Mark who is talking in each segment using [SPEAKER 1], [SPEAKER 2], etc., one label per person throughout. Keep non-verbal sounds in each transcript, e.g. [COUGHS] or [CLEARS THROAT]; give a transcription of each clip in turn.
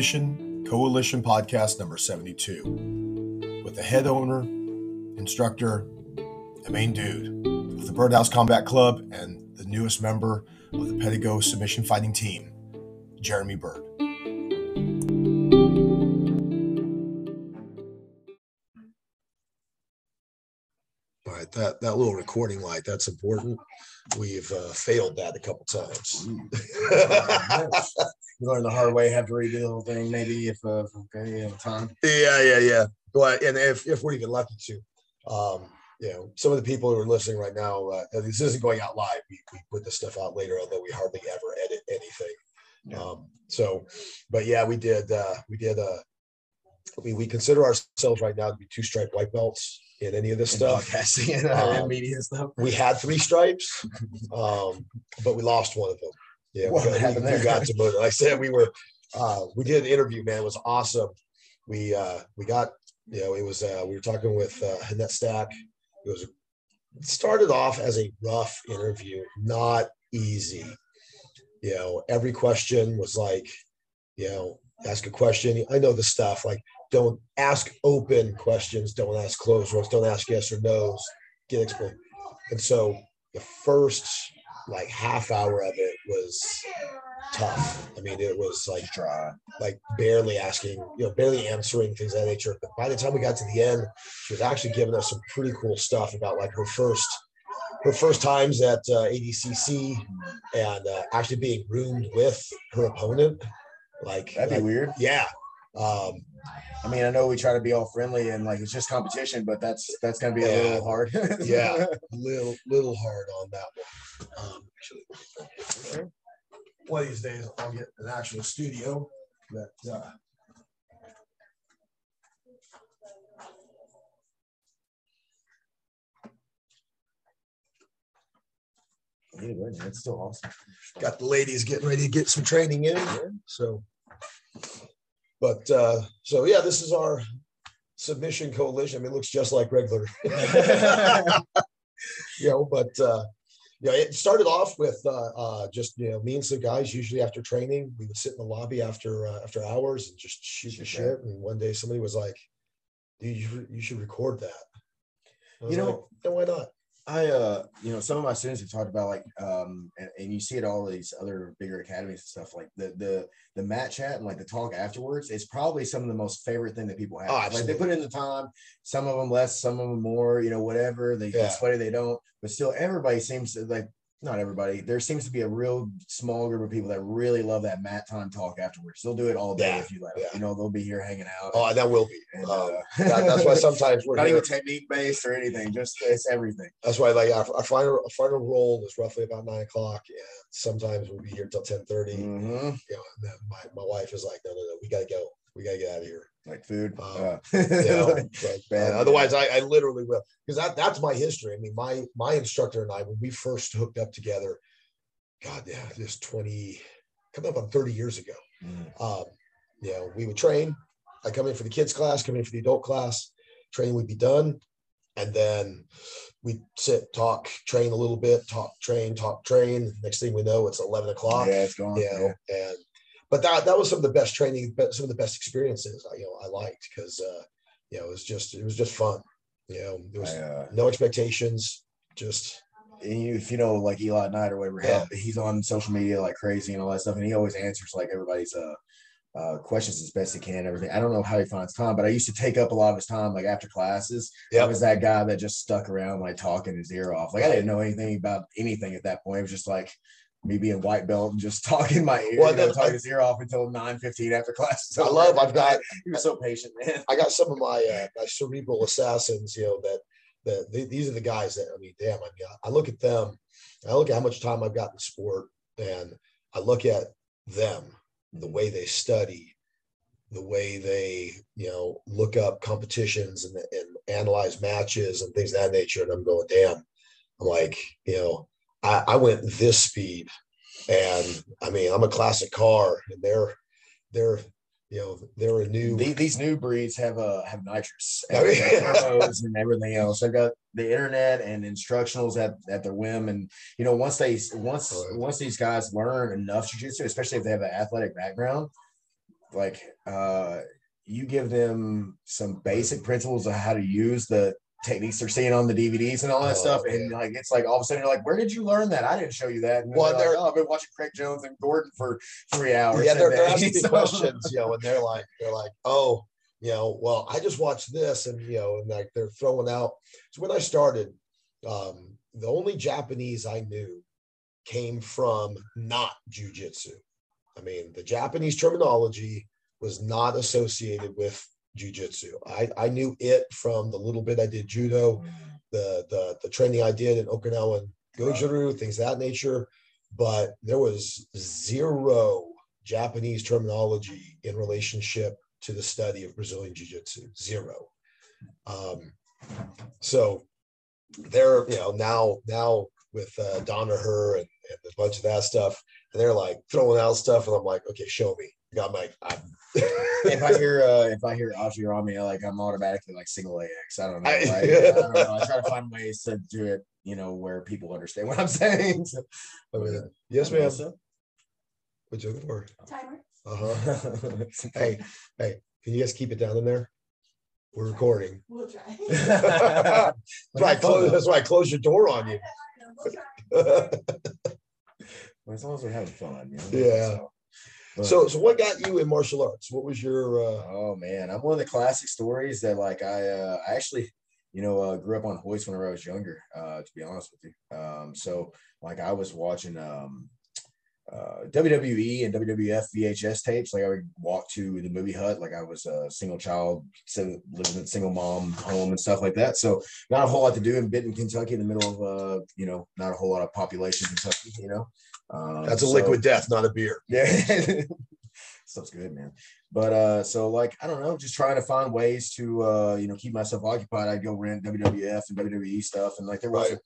[SPEAKER 1] Submission Coalition podcast number 72 with the head owner, instructor, and main dude of the Birdhouse Combat Club and the newest member of the Pedigo Submission Fighting Team, Jeremy Bird. All right, that, that little recording light, that's important. We've uh, failed that a couple times. [LAUGHS]
[SPEAKER 2] Learn the hard way, have to redo the whole thing, maybe if uh, okay, you time.
[SPEAKER 1] Yeah, yeah, yeah. But and if, if we're even lucky to, um, you know, some of the people who are listening right now, uh, this isn't going out live. We, we put this stuff out later, although we hardly ever edit anything.
[SPEAKER 2] Yeah.
[SPEAKER 1] Um, so, but yeah, we did. Uh, we did. Uh, we we consider ourselves right now to be two stripe white belts in any of this stuff.
[SPEAKER 2] Podcasting and, [LAUGHS] uh,
[SPEAKER 1] Um,
[SPEAKER 2] media stuff.
[SPEAKER 1] We had three stripes, [LAUGHS] um, but we lost one of them. Yeah, we
[SPEAKER 2] What
[SPEAKER 1] got,
[SPEAKER 2] happened
[SPEAKER 1] we
[SPEAKER 2] there?
[SPEAKER 1] got to Like I said, we were [LAUGHS] uh, we did an interview, man. It was awesome. We uh, we got you know it was uh, we were talking with uh, Annette Stack. It was it started off as a rough interview, not easy. You know, every question was like, you know, ask a question. I know the stuff like don't ask open questions, don't ask closed ones, don't ask yes or no's. Get explained. And so the first like half hour of it was tough. I mean, it was like
[SPEAKER 2] Try.
[SPEAKER 1] like barely asking, you know, barely answering things of that nature. But by the time we got to the end, she was actually giving us some pretty cool stuff about like her first her first times at uh, ADCC and uh, actually being roomed with her opponent. Like,
[SPEAKER 2] That'd be
[SPEAKER 1] like,
[SPEAKER 2] weird.
[SPEAKER 1] yeah. Um,
[SPEAKER 2] I mean, I know we try to be all friendly and like it's just competition, but that's that's gonna be a
[SPEAKER 1] Yeah.
[SPEAKER 2] little hard. [LAUGHS]
[SPEAKER 1] yeah, a little little hard on that one. Um, actually, one of these days I'll get an actual studio that. Uh,
[SPEAKER 2] that's still awesome.
[SPEAKER 1] got the ladies getting ready to get some training in. So, but uh, so yeah, this is our submission coalition. I mean, it looks just like regular, [LAUGHS] you know, but uh, yeah, it started off with uh, uh, just you know me and some guys. Usually after training, we would sit in the lobby after uh, after hours and just shoot the shit. And one day somebody was like, "Dude, you, you should record that."
[SPEAKER 2] You know-
[SPEAKER 1] like, "Yeah, why not?"
[SPEAKER 2] I uh you know some of my students have talked about like um and, and you see it all these other bigger academies and stuff like the the the mat chat and like the talk afterwards is probably some of the most favorite thing that people have.
[SPEAKER 1] Oh,
[SPEAKER 2] like they put in the time, some of them less, some of them more, you know, whatever. They
[SPEAKER 1] Yeah.
[SPEAKER 2] get sweaty, they don't, but still everybody seems to like not everybody. There seems to be a real small group of people that really love that mat time talk afterwards. They'll do it all day
[SPEAKER 1] Yeah,
[SPEAKER 2] if you let them.
[SPEAKER 1] yeah.
[SPEAKER 2] You know, they'll be here hanging out.
[SPEAKER 1] Oh, that will be.
[SPEAKER 2] and,
[SPEAKER 1] Um,
[SPEAKER 2] uh,
[SPEAKER 1] that- that's why sometimes we're [LAUGHS]
[SPEAKER 2] not
[SPEAKER 1] here.
[SPEAKER 2] even technique based or anything. Just it's everything.
[SPEAKER 1] That's why, like, our, our final our final roll is roughly about nine o'clock, and sometimes we'll be here till ten thirty.
[SPEAKER 2] Mhm.
[SPEAKER 1] You know, and then my, my wife is like, "No, no, no, we gotta go. We gotta get out of here."
[SPEAKER 2] Like food.
[SPEAKER 1] Um,
[SPEAKER 2] uh, [LAUGHS]
[SPEAKER 1] You know, like, otherwise, I, I literally will because that that's my history. I mean, my my instructor and I, when we first hooked up together, God, yeah, this twenty coming up on thirty years ago.
[SPEAKER 2] Mhm.
[SPEAKER 1] Um, you know, we would train. I come in for the kids class, come in for the adult class. Training would be done, and then we'd sit, talk, train a little bit, talk, train, talk, train. Next thing we know, it's eleven o'clock.
[SPEAKER 2] yeah, it's gone.
[SPEAKER 1] You know, and but that that was some of the best training, but some of the best experiences. I, you know, I liked because uh, you know it was just it was just fun. You know, there was
[SPEAKER 2] I, uh,
[SPEAKER 1] no expectations, just
[SPEAKER 2] and you, if you know like Eli Knight or whatever,
[SPEAKER 1] Yeah.
[SPEAKER 2] he's on social media like crazy and all that stuff, and he always answers like everybody's uh, uh, questions as best he can. Everything. I don't know how he finds time, but I used to take up a lot of his time, like after classes. I
[SPEAKER 1] yeah.
[SPEAKER 2] was that guy that just stuck around, like talking his ear off. Like I didn't know anything about anything at that point. It was just like me being white belt and just [LAUGHS] talking my ear,
[SPEAKER 1] Well,
[SPEAKER 2] you know, talking his ear off until nine fifteen after class. [LAUGHS]
[SPEAKER 1] I love. I've got [LAUGHS]
[SPEAKER 2] he was so patient, man.
[SPEAKER 1] I got some of my uh, my cerebral assassins, you know, that that th- these are the guys that I mean, damn, I mean, I look at them, I look at how much time I've got in sport, and I look at them, the way they study, the way they, you know, look up competitions and, and analyze matches and things of that nature, and I'm going, damn, I'm like, you know, I, I went this speed, and I mean, I'm a classic car, and they're they're you know they're a new
[SPEAKER 2] The- these new breeds have uh have nitrous
[SPEAKER 1] Oh, [LAUGHS]
[SPEAKER 2] and everything else. They've got the internet and instructionals at, at their whim. And you know, once they once
[SPEAKER 1] Right.
[SPEAKER 2] once these guys learn enough jujitsu, especially if they have an athletic background, like uh you give them some basic principles of how to use the techniques they're seeing on the DVDs and all that
[SPEAKER 1] Oh,
[SPEAKER 2] stuff. And like it's like all of a sudden you're like, where did you learn that? I didn't show you that. And
[SPEAKER 1] Well,
[SPEAKER 2] they're like, oh, I've been watching Craig Jones and Gordon for three hours.
[SPEAKER 1] yeah, they're, they're [LAUGHS] asking
[SPEAKER 2] So-
[SPEAKER 1] questions, you know, and they're like, they're like, oh, you know, well, I just watched this, and you know, and like they're throwing out. So when I started, um, the only Japanese I knew came from not jujitsu. I mean, the Japanese terminology was not associated with jujitsu. I, I knew it from the little bit I did judo, the the the training I did in Okinawa and Goju, things of that nature. But there was zero Japanese terminology in relationship to the study of Brazilian Jiu Jitsu. Zero. Um, so they're, you know, now, now with uh, Danaher and, and a bunch of that stuff, and they're like throwing out stuff, and I'm like, okay, show me. I'm like, I'm,
[SPEAKER 2] if I [LAUGHS] hear uh, if I hear ashi garami, like I'm automatically like single AX. I don't know.
[SPEAKER 1] I-
[SPEAKER 2] Like, I [LAUGHS] don't know. I try to find ways to do it, you know, where people understand what I'm [LAUGHS] saying. So,
[SPEAKER 1] I mean, yes, ma'am. What you looking for?
[SPEAKER 3] Timer.
[SPEAKER 1] Uh huh. Hey, hey, can you guys keep it down in there? We're recording.
[SPEAKER 3] We'll try.
[SPEAKER 1] that's why I close. That's why I close your door on you.
[SPEAKER 3] Well,
[SPEAKER 2] as long as we're having fun, you know?
[SPEAKER 1] Yeah.
[SPEAKER 2] So, but-
[SPEAKER 1] so, so what got you in martial arts? What was your? uh
[SPEAKER 2] oh man, I'm one of the classic stories that like I uh, I actually you know uh, grew up on Royce whenever I was younger. Uh, to be honest with you, um, so like I was watching um, uh, WWE and WWF VHS tapes. Like I would walk to the movie hut, like I was a single child, living in a single mom home and stuff like that. So not a whole lot to do in Benton, Kentucky, in the middle of uh, you know, not a whole lot of population Kentucky, you know. Um,
[SPEAKER 1] That's a
[SPEAKER 2] so-
[SPEAKER 1] liquid death, not a beer. [LAUGHS]
[SPEAKER 2] yeah. Stuff's good, man. But uh, so like I don't know, just trying to find ways to uh, you know, keep myself occupied. I'd go rent WWF and WWE stuff, and like there
[SPEAKER 1] was
[SPEAKER 2] Right.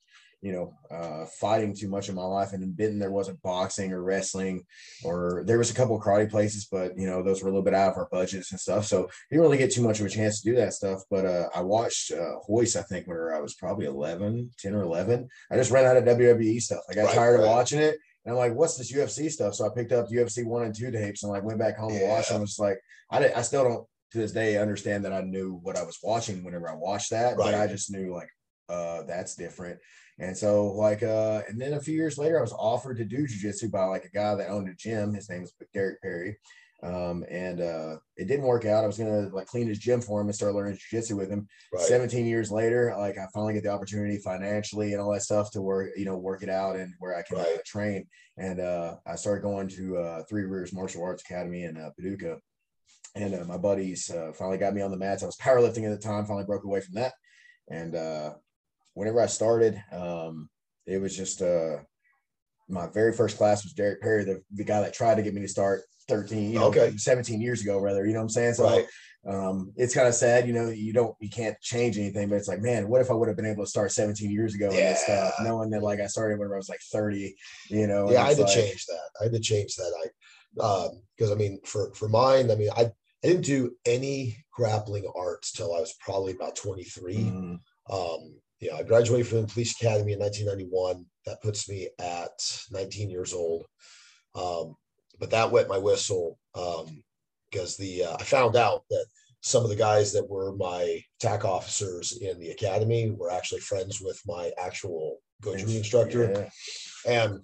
[SPEAKER 2] You know, uh, fighting too much in my life. And in Benton, there wasn't boxing or wrestling, or there was a couple of karate places, but you know, those were a little bit out of our budgets and stuff. So didn't really get too much of a chance to do that stuff. But uh, I watched uh, Royce, I think, when I was probably 11, 10 or 11. I just ran out of WWE stuff. I got
[SPEAKER 1] Right,
[SPEAKER 2] tired
[SPEAKER 1] right.
[SPEAKER 2] of watching it. And I'm like, what's this UFC stuff? So I picked up UFC one and two tapes and like went back home and watched
[SPEAKER 1] Yeah.
[SPEAKER 2] them. It's like I did, I still don't to this day understand that I knew what I was watching whenever I watched that, but I just knew like uh that's different. And so like uh and then a few years later I was offered to do jujitsu by like a guy that owned a gym. His name was Derek Perry. Um and uh it didn't work out. I was gonna like clean his gym for him and start learning jujitsu with him.
[SPEAKER 1] Right.
[SPEAKER 2] 17 years later, like I finally get the opportunity financially and all that stuff to work, you know, work it out and where I can uh, train. And uh, I started going to uh, Three Rivers Martial Arts Academy in uh, Paducah. And uh, my buddies uh, finally got me on the mats. I was powerlifting at the time, finally broke away from that. And uh, whenever I started, um, it was just uh, my very first class was Derek Perry, the, the guy that tried to get me to start 13, you know,
[SPEAKER 1] Okay.
[SPEAKER 2] 17 years ago, rather, you know what I'm saying? So
[SPEAKER 1] Right.
[SPEAKER 2] um, it's kind of sad, you know, you don't, you can't change anything, but it's like, man, what if I would have been able to start 17 years ago and stuff,
[SPEAKER 1] Yeah.
[SPEAKER 2] knowing that like I started when I was like 30, you know?
[SPEAKER 1] Yeah, I had
[SPEAKER 2] it's
[SPEAKER 1] to change that. I had to change that. I um because I mean for for mine, I mean I I didn't do any grappling arts till I was probably about 23.
[SPEAKER 2] Mhm.
[SPEAKER 1] Um, know, I graduated from the police academy in 1991. That puts me at 19 years old. Um, but that wet my whistle um, because the uh, I found out that some of the guys that were my TAC officers in the academy were actually friends with my actual Goju instructor
[SPEAKER 2] Yeah.
[SPEAKER 1] and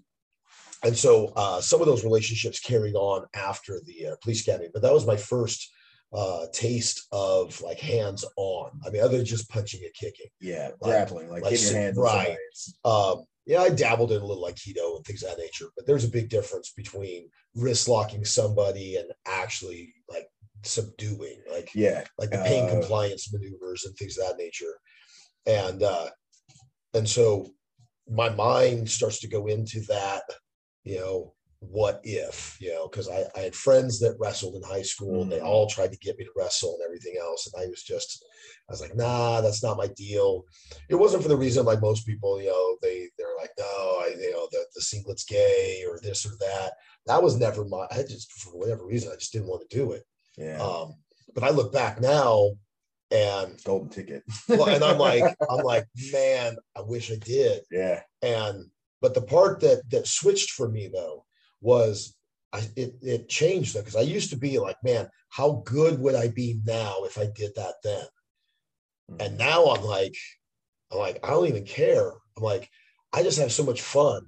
[SPEAKER 1] and so uh, some of those relationships carried on after the uh, police academy but that was my first uh, taste of like hands on i mean other than just punching and kicking
[SPEAKER 2] Yeah,
[SPEAKER 1] Like-
[SPEAKER 2] grappling, like,
[SPEAKER 1] like
[SPEAKER 2] getting your hands
[SPEAKER 1] right. um, yeah i dabbled in a little aikido and things of that nature but there's a big difference between wrist locking somebody and actually like subduing like
[SPEAKER 2] Yeah,
[SPEAKER 1] like the pain
[SPEAKER 2] Uh,
[SPEAKER 1] compliance maneuvers and things of that nature. And uh and so my mind starts to go into that, you know, what if, you know, because I, I had friends that wrestled in high school and they
[SPEAKER 2] Mhm.
[SPEAKER 1] all tried to get me to wrestle and everything else. And I was just, I was like, nah, that's not my deal. It wasn't for the reason like most people, you know, they they're like, no, I, you know, the, the singlet's gay or this or that. That was never my I just for whatever reason, I just didn't want to do it.
[SPEAKER 2] yeah,
[SPEAKER 1] Um, but I look back now and
[SPEAKER 2] golden ticket.
[SPEAKER 1] well, and I'm like, [LAUGHS] I'm like, man, I wish I did.
[SPEAKER 2] yeah,
[SPEAKER 1] And but the part that that switched for me though was I it it changed though because I used to be like, man, how good would I be now if I did that then? And mm-hmm. now I'm like, I'm like, I don't even care. I'm like, I just have so much fun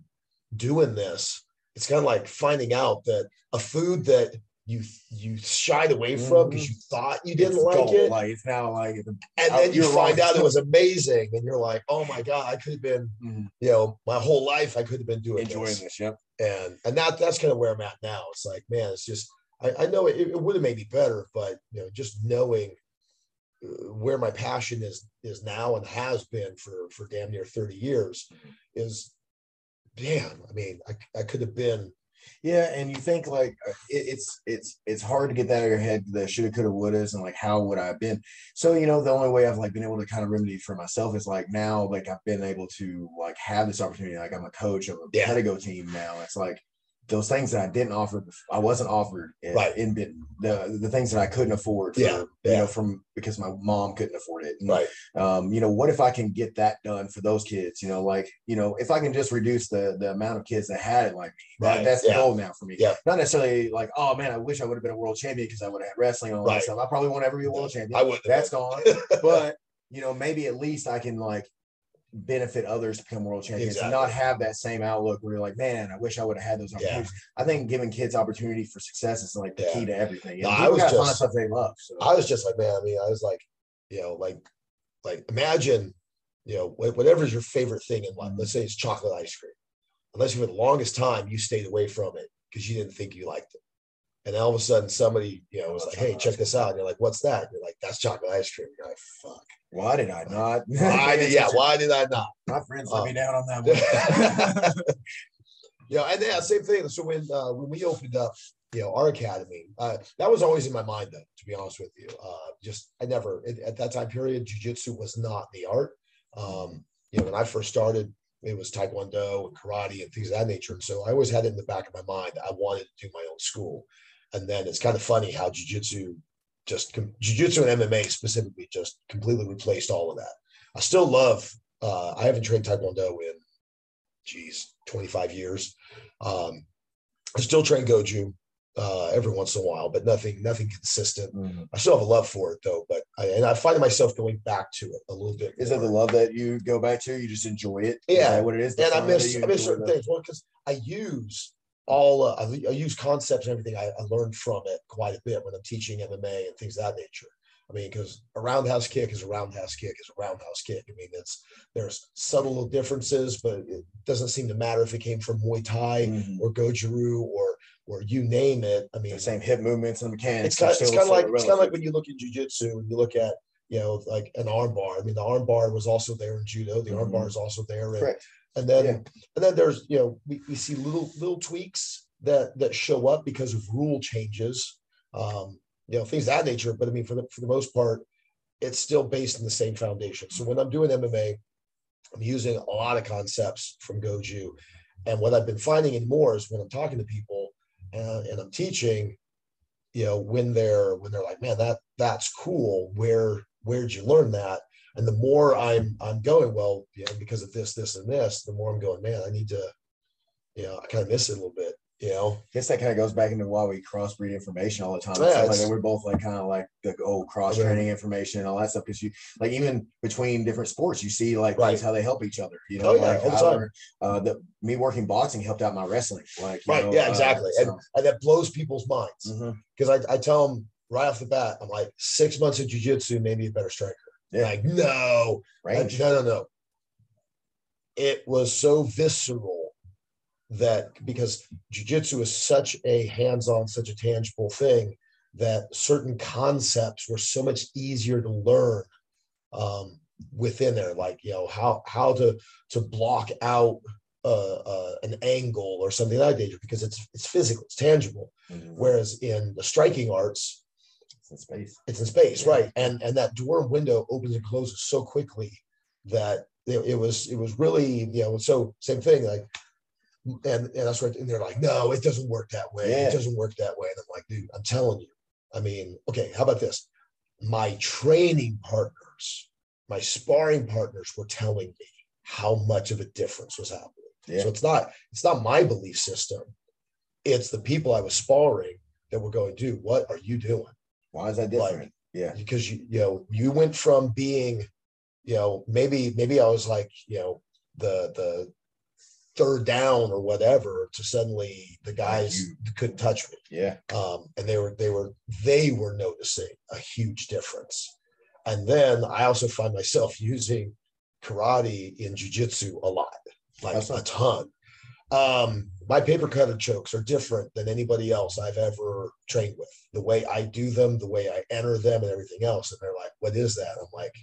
[SPEAKER 1] doing this. It's kind of like finding out that a food that you you shied away from because you thought you didn't
[SPEAKER 2] It's
[SPEAKER 1] like
[SPEAKER 2] gold.
[SPEAKER 1] it,
[SPEAKER 2] Like it's now like
[SPEAKER 1] and then you find
[SPEAKER 2] wrong.
[SPEAKER 1] out it was [LAUGHS] amazing, and you're like, oh my god, I could have been,
[SPEAKER 2] Mhm.
[SPEAKER 1] you know, my whole life I could have been doing
[SPEAKER 2] enjoying
[SPEAKER 1] this
[SPEAKER 2] this. Yep.
[SPEAKER 1] and and that that's kind of where I'm at now. It's like, man, it's just I, I know it, it would have made me better, but you know, just knowing uh, where my passion is is now and has been for for damn near 30 years
[SPEAKER 2] Mhm.
[SPEAKER 1] is damn. I mean, I, I could have been
[SPEAKER 2] Yeah, and you think like uh, it, it's it's it's hard to get that out of your head the shoulda coulda would wouldas and like how would I have been so you know the only way I've like been able to kind of remedy for myself is like now like I've been able to like have this opportunity like I'm a coach of a
[SPEAKER 1] Yeah.
[SPEAKER 2] Team now it's like those things that I didn't offer I wasn't offered in,
[SPEAKER 1] Right.
[SPEAKER 2] in Benton. the the things that I couldn't afford for,
[SPEAKER 1] Yeah,
[SPEAKER 2] you know from because my mom couldn't afford it And,
[SPEAKER 1] right.
[SPEAKER 2] um, you know, what if I can get that done for those kids? You know, like, you know, if I can just reduce the the amount of kids that had it like me, that-
[SPEAKER 1] Right,
[SPEAKER 2] that's the goal now for me.
[SPEAKER 1] Yeah.
[SPEAKER 2] Not necessarily like, oh man, I wish I would have been a world champion because I would have had wrestling and all that
[SPEAKER 1] Right.
[SPEAKER 2] stuff. I probably won't ever be a world champion.
[SPEAKER 1] I wouldn't.
[SPEAKER 2] That's gone. [LAUGHS] but you know, maybe at least I can like benefit others to become world champions and not have that same outlook where you're like, man, I wish I would have had those
[SPEAKER 1] Yeah.
[SPEAKER 2] opportunities. I think giving kids opportunity for success is like the
[SPEAKER 1] Yeah.
[SPEAKER 2] key to everything.
[SPEAKER 1] No, I was just-
[SPEAKER 2] stuff they love. So
[SPEAKER 1] I was just like, man, I mean, I was like, you know, like, like imagine, you know, wh- whatever's your favorite thing in life.
[SPEAKER 2] Mhm.
[SPEAKER 1] Let's say it's chocolate ice cream. Unless you for the longest time you stayed away from it because you didn't think you liked it. And all of a sudden somebody, you know, was like, hey, check this out. And you're like, what's that? And you're like, that's chocolate ice cream. You're like, fuck.
[SPEAKER 2] Why did I not? [LAUGHS]
[SPEAKER 1] Why did, yeah, why did I not?
[SPEAKER 2] My friends
[SPEAKER 1] Uh,
[SPEAKER 2] let me down on that [LAUGHS] one.
[SPEAKER 1] yeah, and yeah, same thing. So when uh, when we opened up, you know, our academy, uh, that was always in my mind, though. To be honest with you, uh, just I never at, at that time period, jujitsu was not the art. Um, you know, when I first started, it was taekwondo and karate and things of that nature. And so I always had it in the back of my mind. I wanted to do my own school. And then it's kind of funny how jujitsu just jujitsu and MMA specifically just completely replaced all of that. I still love. Uh, I haven't trained taekwondo in, geez, 25 years. Um, I still train goju uh, every once in a while, but nothing, nothing consistent.
[SPEAKER 2] Mhm.
[SPEAKER 1] I still have a love for it though, but I, and I find myself going back to it a little bit.
[SPEAKER 2] Is it the love that you go back to? You just enjoy it
[SPEAKER 1] Yeah.
[SPEAKER 2] what it is?
[SPEAKER 1] And I miss, I miss certain things. Well, because I use all, uh, I, I use concepts and everything I, I learned from it quite a bit when I'm teaching MMA and things of that nature. I mean, because a roundhouse kick is a roundhouse kick is a roundhouse kick. I mean, it's there's subtle differences, but it doesn't seem to matter if it came from Muay Thai
[SPEAKER 2] Mhm.
[SPEAKER 1] or Goju or or you name it. I mean,
[SPEAKER 2] The same hip movements and mechanics.
[SPEAKER 1] it's kind, of, it's kind of like it's kind of like when you look at jujitsu and you look at you know like an arm bar. I mean, the arm bar was also there in judo. The arm
[SPEAKER 2] Mhm.
[SPEAKER 1] bar is also there,
[SPEAKER 2] Correct.
[SPEAKER 1] And then
[SPEAKER 2] Yeah.
[SPEAKER 1] and then there's you know we, we see little little tweaks that that show up because of rule changes, um, you know things of that nature. But I mean, for the for the most part, it's still based on the same foundation. So when I'm doing MMA, I'm using a lot of concepts from Goju. And what I've been finding in more is when I'm talking to people and, and I'm teaching, you know, when they're when they're like, man, that that's cool. Where where'd you learn that? And the more I'm I'm going, well, you know, because of this, this, and this, the more I'm going, man, I need to, you know, I kind of miss it a little bit, you know.
[SPEAKER 2] I guess that kind of goes back into why we crossbreed information all the time.
[SPEAKER 1] Yeah,
[SPEAKER 2] like. We're both like kind of like the old cross training information and all that stuff. Because you like even between different sports, you see like
[SPEAKER 1] Right.
[SPEAKER 2] how they help each other. You know,
[SPEAKER 1] Oh, yeah,
[SPEAKER 2] like
[SPEAKER 1] all the time.
[SPEAKER 2] learned, uh, the me working boxing helped out my wrestling. Like you
[SPEAKER 1] Right.
[SPEAKER 2] know,
[SPEAKER 1] yeah,
[SPEAKER 2] uh,
[SPEAKER 1] exactly. and,
[SPEAKER 2] so-
[SPEAKER 1] and that blows people's minds because I, I tell them right off the bat, I'm like, six months of jujitsu made me a better striker.
[SPEAKER 2] Yeah.
[SPEAKER 1] Like, no,
[SPEAKER 2] range.
[SPEAKER 1] no, no, no. It was so visceral that because jujitsu is such a hands-on, such a tangible thing that certain concepts were so much easier to learn um, within there, like you know how how to to block out uh, uh, an angle or something like that, because it's it's physical, it's tangible.
[SPEAKER 2] Mhm.
[SPEAKER 1] Whereas in the striking arts,
[SPEAKER 2] in space.
[SPEAKER 1] it's in space
[SPEAKER 2] Yeah.
[SPEAKER 1] right and and that door window opens and closes so quickly that it, it was it was really you know so same thing like and and that's right and they're like no it doesn't work that way
[SPEAKER 2] Yeah.
[SPEAKER 1] it doesn't work that way and i'm like dude i'm telling you i mean okay how about this my training partners my sparring partners were telling me how much of a difference was happening
[SPEAKER 2] Yeah.
[SPEAKER 1] so it's not it's not my belief system it's the people I was sparring that were going, dude, what are you doing?
[SPEAKER 2] Why is that
[SPEAKER 1] Like-
[SPEAKER 2] different? yeah.
[SPEAKER 1] Because you, you know, you went from being, you know, maybe, maybe I was like, you know, the, the third down or whatever to suddenly the guys
[SPEAKER 2] you-
[SPEAKER 1] couldn't touch me.
[SPEAKER 2] Yeah.
[SPEAKER 1] Um, and they were, they were, they were noticing a huge difference. And then I also find myself [LAUGHS] using karate in jujitsu a lot, like
[SPEAKER 2] That's
[SPEAKER 1] a ton. Um, my paper cutter chokes are different than anybody else I've ever trained with. The way I do them, the way I enter them, and everything else. And they're like, "What is that?" I'm like,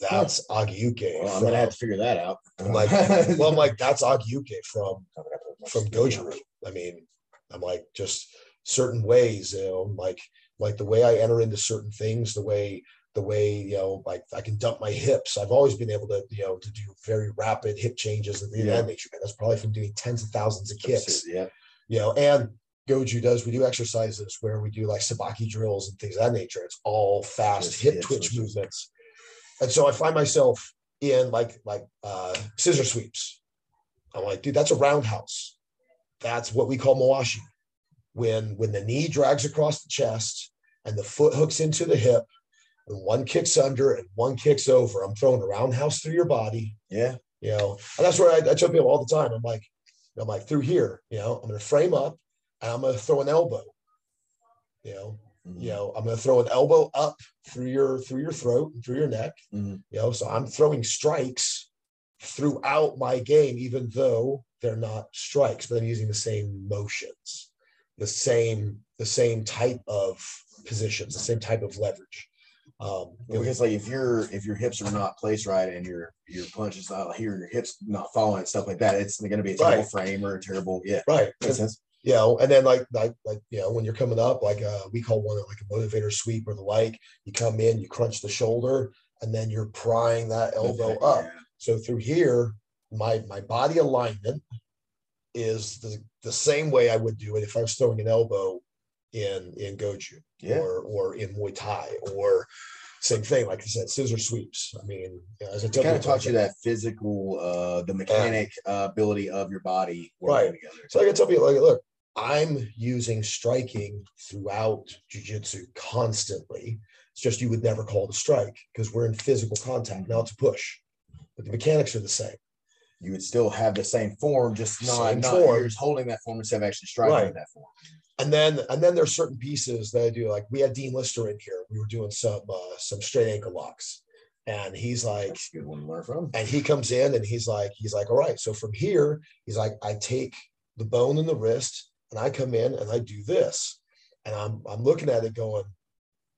[SPEAKER 1] "That's age uke."
[SPEAKER 2] Well, I'm gonna have to figure that out.
[SPEAKER 1] I'm like, well, I'm like, "That's age uke from [LAUGHS] from Goju-ryu. I mean, I'm like just certain ways, you know, like like the way I enter into certain things, the way the way you know, like I can dump my hips. I've always been able to, you know, to do very rapid hip changes and things
[SPEAKER 2] Yeah.
[SPEAKER 1] that nature. Man, that's probably from doing tens of thousands of kicks,
[SPEAKER 2] Yeah.
[SPEAKER 1] you know, and Goju does. We do exercises where we do like sabaki drills and things of that nature. It's all fast hip twitch movements, and so I find myself in like like uh, scissor sweeps. I'm like, dude, that's a roundhouse. That's what we call mawashi. When when the knee drags across the chest and the foot hooks into the hip, and one kicks under and one kicks over, I'm throwing a roundhouse through your body.
[SPEAKER 2] Yeah.
[SPEAKER 1] You know, and that's where I, I tell people all the time. I'm like, I'm like through here. You know, I'm going to frame up and I'm going to throw an elbow. You know,
[SPEAKER 2] Mhm.
[SPEAKER 1] you know, I'm going to throw an elbow up through your through your throat and through your neck.
[SPEAKER 2] Mhm.
[SPEAKER 1] You know, so I'm throwing strikes throughout my game, even though they're not strikes, but I'm using the same motions, the same the same type of positions, the same type of leverage. Um,
[SPEAKER 2] Because like if your if your hips are not placed right and your your punch is not here, your hips not following stuff like that, it's going to be a terrible
[SPEAKER 1] Right.
[SPEAKER 2] frame or a terrible yeah.
[SPEAKER 1] right.
[SPEAKER 2] Makes sense.
[SPEAKER 1] you know, and then like like like you know, when you're coming up, like uh we call one like a motivator sweep or the like, you come in, you crunch the shoulder, and then you're prying that elbow up.
[SPEAKER 2] Yeah.
[SPEAKER 1] So through here, my my body alignment is the the same way I would do it if I was throwing an elbow in in Goju
[SPEAKER 2] Yeah.
[SPEAKER 1] or or in Muay Thai or same thing, like I said, scissor sweeps. I mean, you know, as I tell
[SPEAKER 2] kind of taught you that physical, uh, the mechanic uh, ability of your body
[SPEAKER 1] Right.
[SPEAKER 2] together.
[SPEAKER 1] So I can tell people, like, look, I'm using striking throughout jujitsu constantly. It's just you would never call it a strike because we're in physical contact. Now it's a push, but the mechanics are the same.
[SPEAKER 2] You would still have the same form, just not,
[SPEAKER 1] Same
[SPEAKER 2] not
[SPEAKER 1] form.
[SPEAKER 2] you're holding that form instead of actually striking
[SPEAKER 1] Right.
[SPEAKER 2] that form.
[SPEAKER 1] And then, and then there's certain pieces that I do. Like we had Dean Lister in here. We were doing some uh, some straight ankle locks, and he's like,
[SPEAKER 2] good one to learn from.
[SPEAKER 1] and he comes in and he's like, he's like, all right. So from here, he's like, I take the bone in the wrist and I come in and I do this. And I'm I'm looking at it going,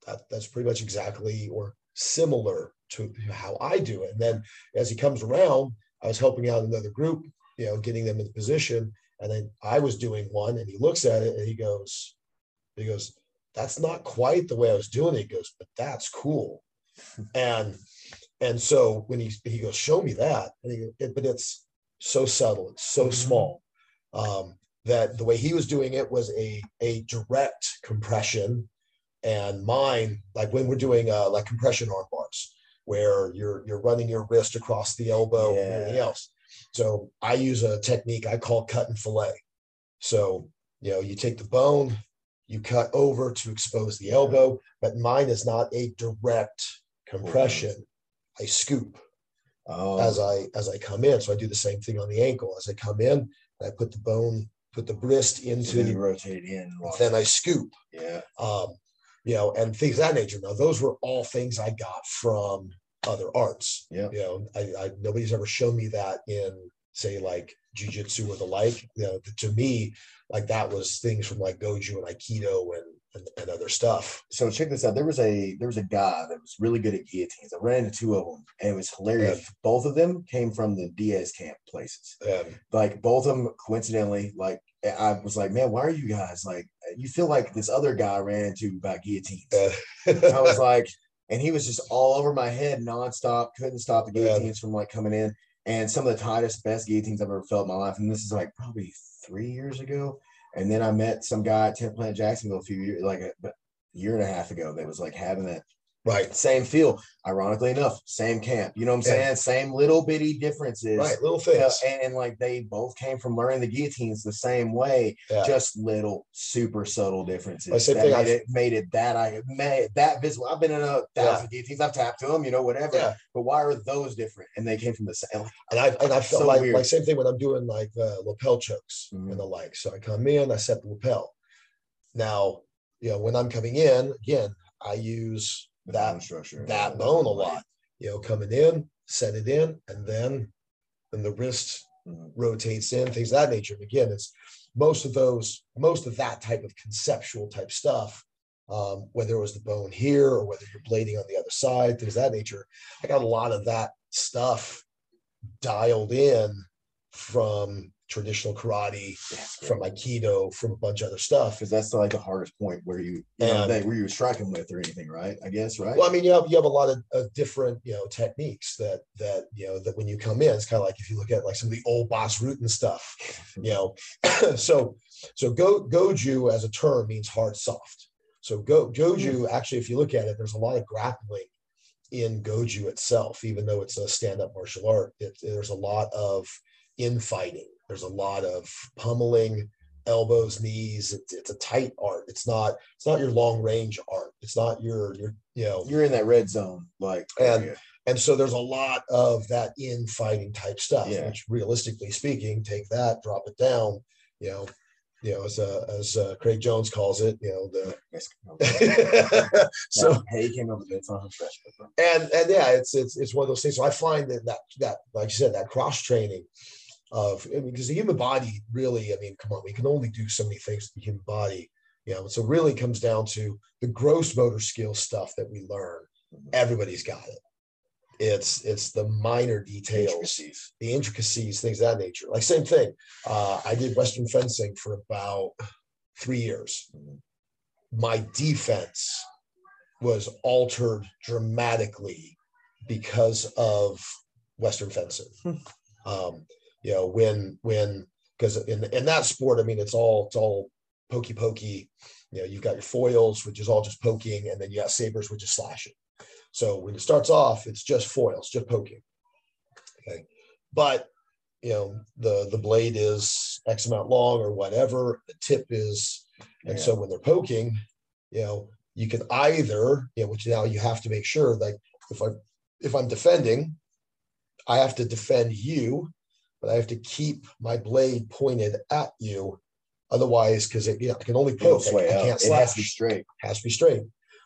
[SPEAKER 1] that, that's pretty much exactly or similar to how I do it. And then as he comes around, I was helping out another group, you know, getting them in position. And then I was doing one and he looks at it and he goes, he goes, that's not quite the way I was doing it. He goes, but that's cool. [LAUGHS] and and so when he he goes, show me that, and he, it, but it's so subtle, it's so
[SPEAKER 2] Mhm.
[SPEAKER 1] small, um, that the way he was doing it was a a direct compression, and mine like when we're doing uh, like compression arm bars, where you're you're running your wrist across the elbow and everything
[SPEAKER 2] Yeah.
[SPEAKER 1] else. So I use a technique I call cut and fillet. So you know you take the bone, you cut over to expose the elbow, but mine is not a direct compression. I scoop
[SPEAKER 2] Oh,
[SPEAKER 1] as I as I come in. So I do the same thing on the ankle. As I come in, I put the bone, put the wrist
[SPEAKER 2] then
[SPEAKER 1] into,
[SPEAKER 2] you rotate in.
[SPEAKER 1] then. I scoop.
[SPEAKER 2] yeah.
[SPEAKER 1] Um, you know, and things of that nature. Now, those were all things I got from other arts.
[SPEAKER 2] Yeah.
[SPEAKER 1] You know, I, I nobody's ever shown me that in say like jujitsu or the like. You know, to me, like that was things from like Goju and Aikido and and, and other stuff.
[SPEAKER 2] so check this out. There was a there was a guy that was really good at guillotines. I ran into two of them, and it was hilarious. Both of them came from the Diaz camp places.
[SPEAKER 1] Yeah.
[SPEAKER 2] Like both of them, coincidentally, like I was like, man, why are you guys like? You feel like this other guy ran into about guillotines. I was [LAUGHS] like, and he was just all over my head nonstop. Couldn't stop the
[SPEAKER 1] Yeah.
[SPEAKER 2] guillotines from like coming in. And some of the tightest, best guillotines I've ever felt in my life. And this is like probably three years ago. And then I met some guy at 10th Planet Jacksonville a few years, like a, a year and a half ago, that was like having that
[SPEAKER 1] Right.
[SPEAKER 2] Same feel. Ironically enough, same camp. You know what I'm
[SPEAKER 1] Yeah.
[SPEAKER 2] saying? Same little bitty differences.
[SPEAKER 1] Right. Little
[SPEAKER 2] You know,
[SPEAKER 1] things.
[SPEAKER 2] and, and, like they both came from learning the guillotines the same way,
[SPEAKER 1] Yeah.
[SPEAKER 2] just little super subtle differences. That
[SPEAKER 1] thing
[SPEAKER 2] made
[SPEAKER 1] I've-
[SPEAKER 2] it made it that I made that visible. I've been in a thousand guillotines, I've tapped to them, you know, whatever.
[SPEAKER 1] Yeah.
[SPEAKER 2] But why are those different? And they came from the same. Like,
[SPEAKER 1] And I and I felt
[SPEAKER 2] So
[SPEAKER 1] like
[SPEAKER 2] weird.
[SPEAKER 1] like same thing when I'm doing like uh, lapel chokes
[SPEAKER 2] Mhm.
[SPEAKER 1] and the like. So I come in, I set the lapel. Now, you know, when I'm coming in, again, I use
[SPEAKER 2] the
[SPEAKER 1] that
[SPEAKER 2] structure.
[SPEAKER 1] that bone a lot. You know, coming in, set it in, and then then the wrist
[SPEAKER 2] mhm.
[SPEAKER 1] rotates in, things of that nature. And again, it's most of those, most of that type of conceptual type stuff, um, whether it was the bone here or whether you're blading on the other side, things of that nature. I got a lot of that stuff dialed in from traditional karate, from Aikido, from a bunch of other stuff.
[SPEAKER 2] because that's like the hardest point where you, you know,
[SPEAKER 1] And-
[SPEAKER 2] they, where you were striking with or anything, right? I guess, right?
[SPEAKER 1] Well, I mean, you have you have a lot of, of different you know techniques that that you know that when you come in, it's kind of like if you look at like some of the old Bas Rutten stuff, you know. [COUGHS] so so go goju as a term means hard soft. So go goju hmm. actually, if you look at it, there's a lot of grappling in goju itself, even though it's a stand-up martial art. It, there's a lot of infighting. There's a lot of pummeling, elbows, knees. It's, it's a tight art. It's not it's not your long range art. It's not your your you know
[SPEAKER 2] You're in that red zone, like
[SPEAKER 1] And-
[SPEAKER 2] area.
[SPEAKER 1] and so there's a lot of that infighting type stuff,
[SPEAKER 2] Yeah.
[SPEAKER 1] which realistically speaking, take that, drop it down, you know, you know, as uh, as uh, Craig Jones calls it, you know, the [LAUGHS] so
[SPEAKER 2] hey, he came up with it. It's not fresh. but-
[SPEAKER 1] and and yeah, it's it's it's one of those things. So I find that that that like you said, that cross training of I mean, because the human body really, I mean, come on, we can only do so many things to the human body, you know. So really, comes down to the gross motor skill stuff that we learn. Everybody's got it. It's it's the minor details
[SPEAKER 2] Intricacies.
[SPEAKER 1] the intricacies, things of that nature. Like same thing. Uh, I did Western fencing for about three years. My defense was altered dramatically because of Western fencing. um, you know, when when because in in that sport, I mean, it's all it's all pokey pokey. You know, you've got your foils, which is all just poking, and then you got sabers, which is slashing. So when it starts off, it's just foils, just poking. Okay. But you know, the the blade is X amount long or whatever, the tip is, and
[SPEAKER 2] Yeah.
[SPEAKER 1] so when they're poking, you know, you can either, you know, which now you have to make sure like if I if I'm defending, I have to defend you, but I have to keep my blade pointed at you. Otherwise, because it, you know, I can only poke, I, I can't
[SPEAKER 2] It has to be
[SPEAKER 1] slash
[SPEAKER 2] straight.
[SPEAKER 1] has to be straight.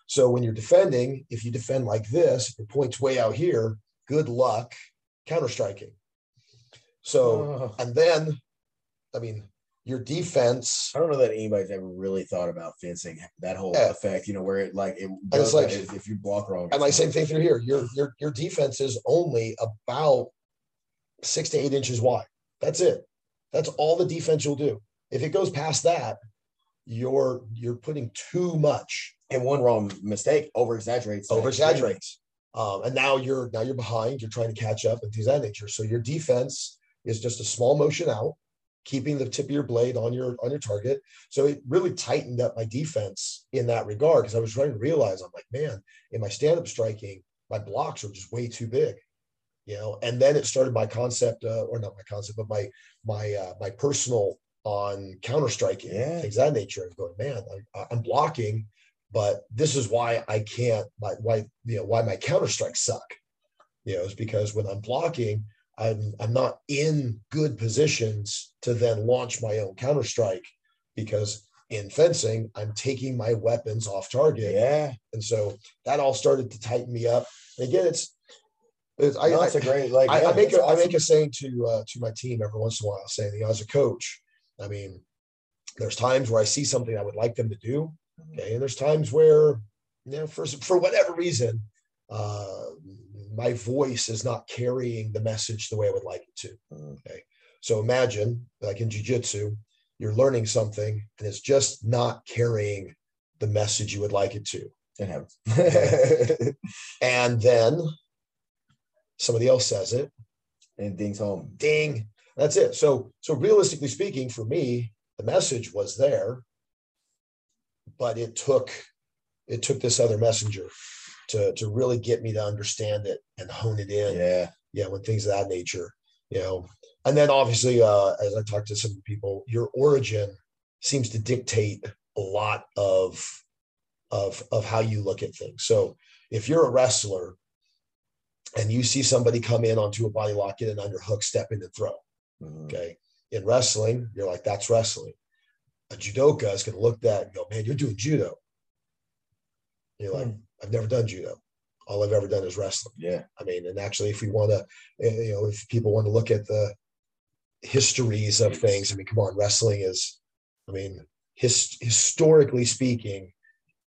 [SPEAKER 1] So when you're defending, if you defend like this, if your point's way out here, good luck counter striking. So,
[SPEAKER 2] Oh,
[SPEAKER 1] and then, I mean, your defense,
[SPEAKER 2] I don't know that anybody's ever really thought about fencing that whole
[SPEAKER 1] Yeah.
[SPEAKER 2] effect. You know, where it like it
[SPEAKER 1] it's like-
[SPEAKER 2] if if you block wrong.
[SPEAKER 1] and like same thing through here. Your your your defense is only about six to eight inches wide. That's it. That's all the defense you'll do. If it goes past that, you're you're putting too much
[SPEAKER 2] and one wrong mistake over exaggerates.
[SPEAKER 1] over exaggerates. Um, and now you're now you're behind, you're trying to catch up and things of that nature. So your defense is just a small motion out, keeping the tip of your blade on your on your target. So it really tightened up my defense in that regard because I was trying to realize I'm like, man, in my stand-up striking, my blocks are just way too big. You know, and then it started my concept, uh, or not my concept, but my my uh, my personal on counter striking,
[SPEAKER 2] Yeah.
[SPEAKER 1] things of that nature. Was going, man, I, I'm blocking, but this is why I can't why why you know why my counter strikes suck. You know, is because when I'm blocking, I'm I'm not in good positions to then launch my own counter strike because in fencing, I'm taking my weapons off target.
[SPEAKER 2] Yeah,
[SPEAKER 1] And so that all started to tighten me up. And again, it's, it's I,
[SPEAKER 2] no,
[SPEAKER 1] I,
[SPEAKER 2] a great like.
[SPEAKER 1] I,
[SPEAKER 2] yeah,
[SPEAKER 1] I make a, I
[SPEAKER 2] awesome.
[SPEAKER 1] make a saying to uh, to my team every once in a while, saying, you know, as a coach, I mean, there's times where I see something I would like them to do,
[SPEAKER 2] Mhm.
[SPEAKER 1] okay, and there's times where, you know, for for whatever reason, uh, my voice is not carrying the message the way I would like it to.
[SPEAKER 2] Mhm.
[SPEAKER 1] Okay, so imagine, like in jujitsu, you're learning something and it's just not carrying the message you would like it to, [LAUGHS] [LAUGHS] and then somebody else says it,
[SPEAKER 2] and dings home.
[SPEAKER 1] ding that's it so so realistically speaking for me the message was there but it took it took this other messenger to to really get me to understand it and hone it in.
[SPEAKER 2] Yeah.
[SPEAKER 1] Yeah, when things of that nature, you know. And then obviously, uh, as I talked to some people, your origin seems to dictate a lot of of of how you look at things. So if you're a wrestler and you see somebody come in onto a body lock, get under hook, step in and throw.
[SPEAKER 2] Mhm.
[SPEAKER 1] Okay. In wrestling, you're like, that's wrestling. A judoka is going to look at that and go, man, you're doing judo. You're like, I've never done judo. All I've ever done is wrestling.
[SPEAKER 2] Yeah.
[SPEAKER 1] I mean, and actually, if we want to, you know, if people want to look at the histories of things, I mean, come on, wrestling is, I mean, his, historically speaking,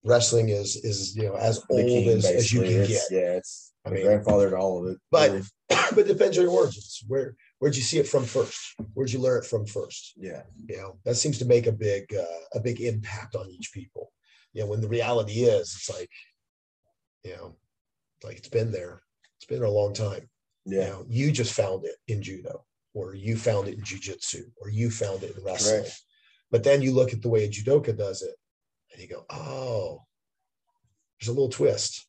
[SPEAKER 1] wrestling is is you know as old
[SPEAKER 2] king,
[SPEAKER 1] as, as you can get.
[SPEAKER 2] It's- Yeah. It's
[SPEAKER 1] I mean-
[SPEAKER 2] grandfather to all of it.
[SPEAKER 1] But-
[SPEAKER 2] really. [CLEARS THROAT]
[SPEAKER 1] but it depends on your origins. Where where'd you see it from first? Where'd you learn it from first?
[SPEAKER 2] yeah.
[SPEAKER 1] You know, that seems to make a big uh, a big impact on each people. You know, when the reality is, it's like, you know, like it's been there. It's been there a long time. You
[SPEAKER 2] Yeah.
[SPEAKER 1] know, you just found it in judo, or you found it in jujitsu, or you found it in wrestling.
[SPEAKER 2] Correct.
[SPEAKER 1] But then you look at the way a judoka does it, and you go, oh, there's a little twist.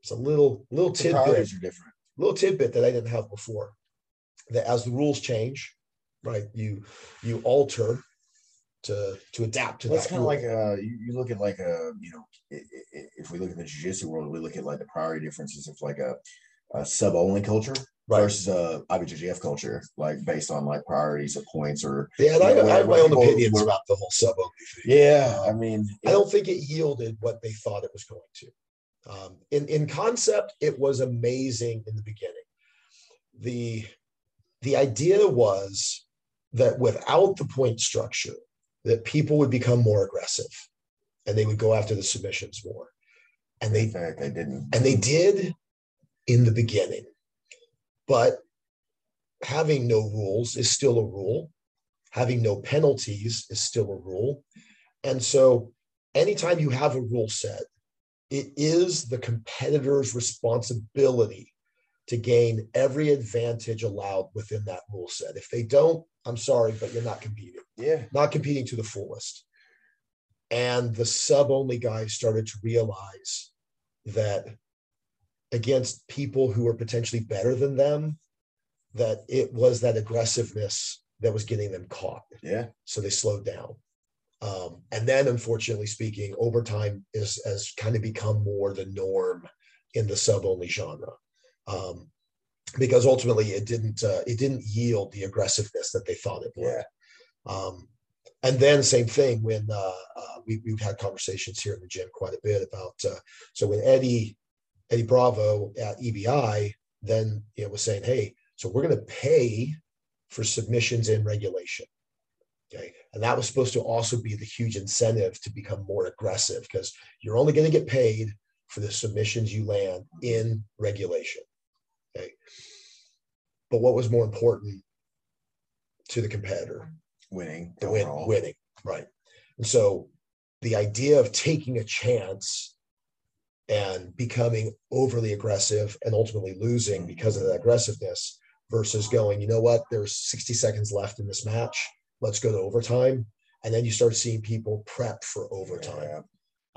[SPEAKER 1] It's a little little
[SPEAKER 2] The
[SPEAKER 1] tidbit
[SPEAKER 2] are different.
[SPEAKER 1] little tidbit that I didn't have before. That as the rules change, right, you you alter to to adapt to
[SPEAKER 2] Well, it's kind of like uh, you, you look at like a you know, if we look at the jiu-jitsu world, we look at like the priority differences of like a, a sub only culture
[SPEAKER 1] right.
[SPEAKER 2] versus a IBJJF culture, like based on like priorities of points or
[SPEAKER 1] Yeah, and I,
[SPEAKER 2] Yeah,
[SPEAKER 1] I have my own opinions
[SPEAKER 2] where-
[SPEAKER 1] about the whole sub only thing.
[SPEAKER 2] yeah. I mean,
[SPEAKER 1] I don't think it yielded what they thought it was going to. Um, in in concept, it was amazing in the beginning. The the idea was that without the point structure, that people would become more aggressive, and they would go after the submissions more, and they
[SPEAKER 2] fact they didn't.
[SPEAKER 1] and they did in the beginning. But having no rules is still a rule. Having no penalties is still a rule. And so anytime you have a rule set it is the competitor's responsibility to gain every advantage allowed within that rule set. If they don't i'm sorry but you're not competing.
[SPEAKER 2] Yeah.
[SPEAKER 1] not competing to the fullest. And the sub only guys started to realize that against people who were potentially better than them, that it was that aggressiveness that was getting them caught.
[SPEAKER 2] Yeah.
[SPEAKER 1] So they slowed down. Um, and then, unfortunately speaking, overtime is has kind of become more the norm in the sub only genre. Um, because ultimately it didn't uh, it didn't yield the aggressiveness that they thought it would.
[SPEAKER 2] Yeah.
[SPEAKER 1] Um, and then same thing when uh, uh, we, we've had conversations here in the gym quite a bit about uh, so when Eddie Eddie Bravo at EBI then you know was saying hey so we're going to pay for submissions in regulation. Okay? And that was supposed to also be the huge incentive to become more aggressive because you're only going to get paid for the submissions you land in regulation. Okay? But what was more important to the competitor?
[SPEAKER 2] Winning.
[SPEAKER 1] the win, winning, right? And so the idea of taking a chance and becoming overly aggressive and ultimately losing because of that aggressiveness versus going, you know what, there's 60 seconds left in this match. Let's go to overtime. And then you start seeing people prep for overtime.
[SPEAKER 2] Yeah,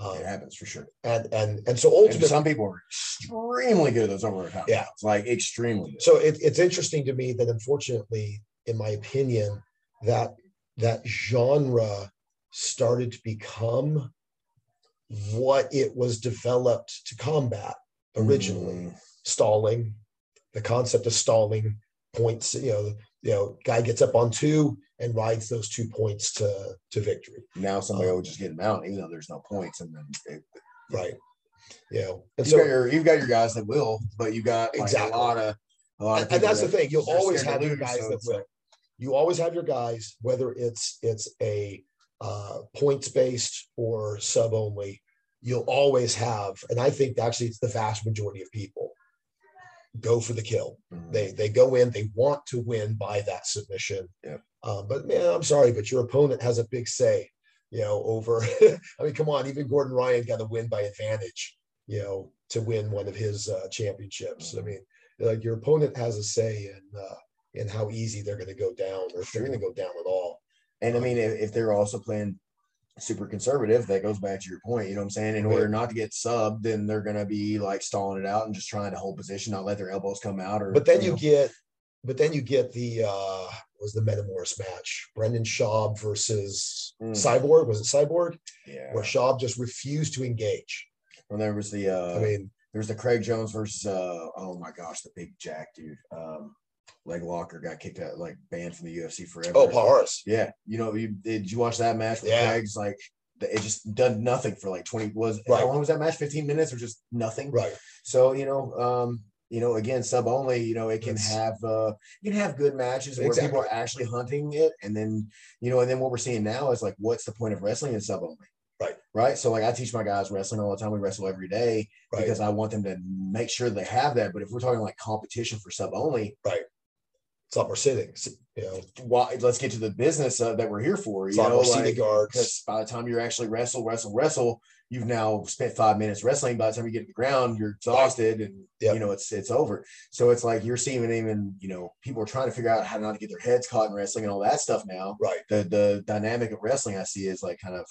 [SPEAKER 1] Um,
[SPEAKER 2] it happens for sure.
[SPEAKER 1] and and and so
[SPEAKER 2] And
[SPEAKER 1] ultimately,
[SPEAKER 2] some people are extremely good at those overtime.
[SPEAKER 1] Yeah.
[SPEAKER 2] It's like extremely good.
[SPEAKER 1] so it, it's interesting to me that unfortunately, in my opinion, that that genre started to become what it was developed to combat originally.
[SPEAKER 2] Mm,
[SPEAKER 1] Stalling, the concept of stalling points, you know, you know, guy gets up on two and rides those two points to to victory.
[SPEAKER 2] now somebody
[SPEAKER 1] Um,
[SPEAKER 2] will just get him out, even though there's no points, and then it,
[SPEAKER 1] Right. You know, and
[SPEAKER 2] you
[SPEAKER 1] so
[SPEAKER 2] got your you've got your guys that will, but you got like
[SPEAKER 1] Exactly.
[SPEAKER 2] a lot of a lot of
[SPEAKER 1] and, and that's the thing you'll always have your guys
[SPEAKER 2] so
[SPEAKER 1] that will
[SPEAKER 2] like-
[SPEAKER 1] you always have your guys whether it's it's a uh, points based or sub only you'll always have and i think actually it's the vast majority of people go for the kill
[SPEAKER 2] Mhm.
[SPEAKER 1] they they go in they want to win by that submission
[SPEAKER 2] Yep.
[SPEAKER 1] um, but man i'm sorry but your opponent has a big say you know over [LAUGHS] i mean come on even gordon ryan got to win by advantage you know to win one of his uh, championships i
[SPEAKER 2] Mhm.
[SPEAKER 1] mean like your opponent has a say in uh, in how easy they're going to go down or if they're going to go down at all
[SPEAKER 2] And I mean, if, if they're also playing super conservative. That goes back to your point. You know what I'm saying? In order not to get subbed, then they're gonna be like stalling it out and just trying to hold position, not let their elbows come out. Or
[SPEAKER 1] But then you
[SPEAKER 2] know.
[SPEAKER 1] get, but then you get the uh was the Metamoris match, Brendan Schaub versus
[SPEAKER 2] Mm.
[SPEAKER 1] Cyborg. Was it Cyborg?
[SPEAKER 2] yeah.
[SPEAKER 1] Where Schaub just refused to engage.
[SPEAKER 2] Well, there was the uh,
[SPEAKER 1] I mean,
[SPEAKER 2] there's the Craig Jones versus uh oh my gosh, the big Jack dude. Um, leg locker got kicked out, like banned from the UFC forever.
[SPEAKER 1] oh, Paul Harris.
[SPEAKER 2] Yeah, you know, you did you watch that match with
[SPEAKER 1] Yeah.
[SPEAKER 2] Craig's like it just done nothing for like 20 was
[SPEAKER 1] Right.
[SPEAKER 2] how long was that match 15 minutes or just nothing
[SPEAKER 1] Right.
[SPEAKER 2] so you know um you know again sub only you know it can
[SPEAKER 1] It's-
[SPEAKER 2] have uh you can have good matches where people are actually hunting it and then you know and then what we're seeing now is like what's the point of wrestling in sub only
[SPEAKER 1] Right.
[SPEAKER 2] right so like i teach my guys wrestling all the time we wrestle every day
[SPEAKER 1] Right.
[SPEAKER 2] because i want them to make sure they have that but if we're talking like competition for sub only
[SPEAKER 1] it's not our sitting. You know,
[SPEAKER 2] why let's get to the business uh, that we're here for you
[SPEAKER 1] not
[SPEAKER 2] know like,
[SPEAKER 1] guards.
[SPEAKER 2] because by the time you're actually wrestle, wrestle, wrestle, you've now spent five minutes wrestling. By the time you get to the ground, you're exhausted, and
[SPEAKER 1] Yep.
[SPEAKER 2] you know it's it's over. So it's like you're seeing even you know people are trying to figure out how not to get their heads caught in wrestling and all that stuff now.
[SPEAKER 1] Right.
[SPEAKER 2] The the dynamic of wrestling I see is like kind of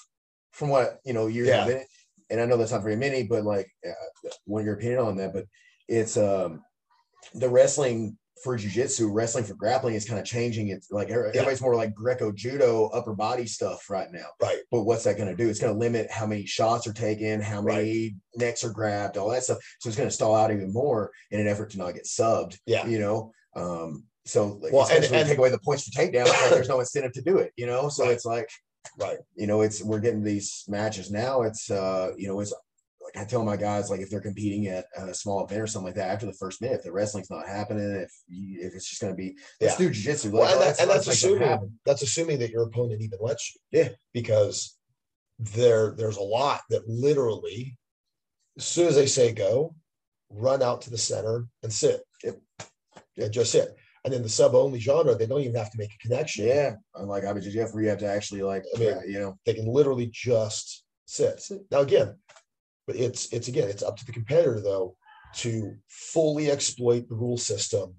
[SPEAKER 2] from what you know years
[SPEAKER 1] Yeah.
[SPEAKER 2] been, and I know that's not very many, but like uh, want your opinion on that, but it's um the wrestling for jujitsu, wrestling for grappling is kind of changing. It's like every- everybody's more like Greco judo, upper body stuff right now.
[SPEAKER 1] Right.
[SPEAKER 2] But what's that going to do? It's going to limit how many shots are taken, how many necks are grabbed, all that stuff. So it's going to stall out even more in an effort to not get subbed.
[SPEAKER 1] Yeah.
[SPEAKER 2] You know. Um. So like,
[SPEAKER 1] Well,
[SPEAKER 2] especially
[SPEAKER 1] and-
[SPEAKER 2] take away the points for takedown, like, there's no incentive to do it. You know. So
[SPEAKER 1] Right.
[SPEAKER 2] it's like
[SPEAKER 1] Right.
[SPEAKER 2] you know, it's we're getting these matches now. It's uh, you know, it's I tell my guys, like if they're competing at a small event or something like that, after the first minute, if the wrestling's not happening, if you, if it's just going to be let's do jujitsu,
[SPEAKER 1] Well,
[SPEAKER 2] like,
[SPEAKER 1] and, that, and that's
[SPEAKER 2] let's make that
[SPEAKER 1] assuming that's assuming that your opponent even lets you.
[SPEAKER 2] Yeah.
[SPEAKER 1] Because there there's a lot that literally, as soon as they say go, run out to the center and sit.
[SPEAKER 2] Yep.
[SPEAKER 1] And just sit. And in the sub only genre, they don't even have to make a connection.
[SPEAKER 2] Yeah, unlike IBJJF, where you have to actually like,
[SPEAKER 1] I mean,
[SPEAKER 2] yeah, you know,
[SPEAKER 1] They can literally just sit. Now again, but it's it's again, it's up to the competitor though to fully exploit the rule system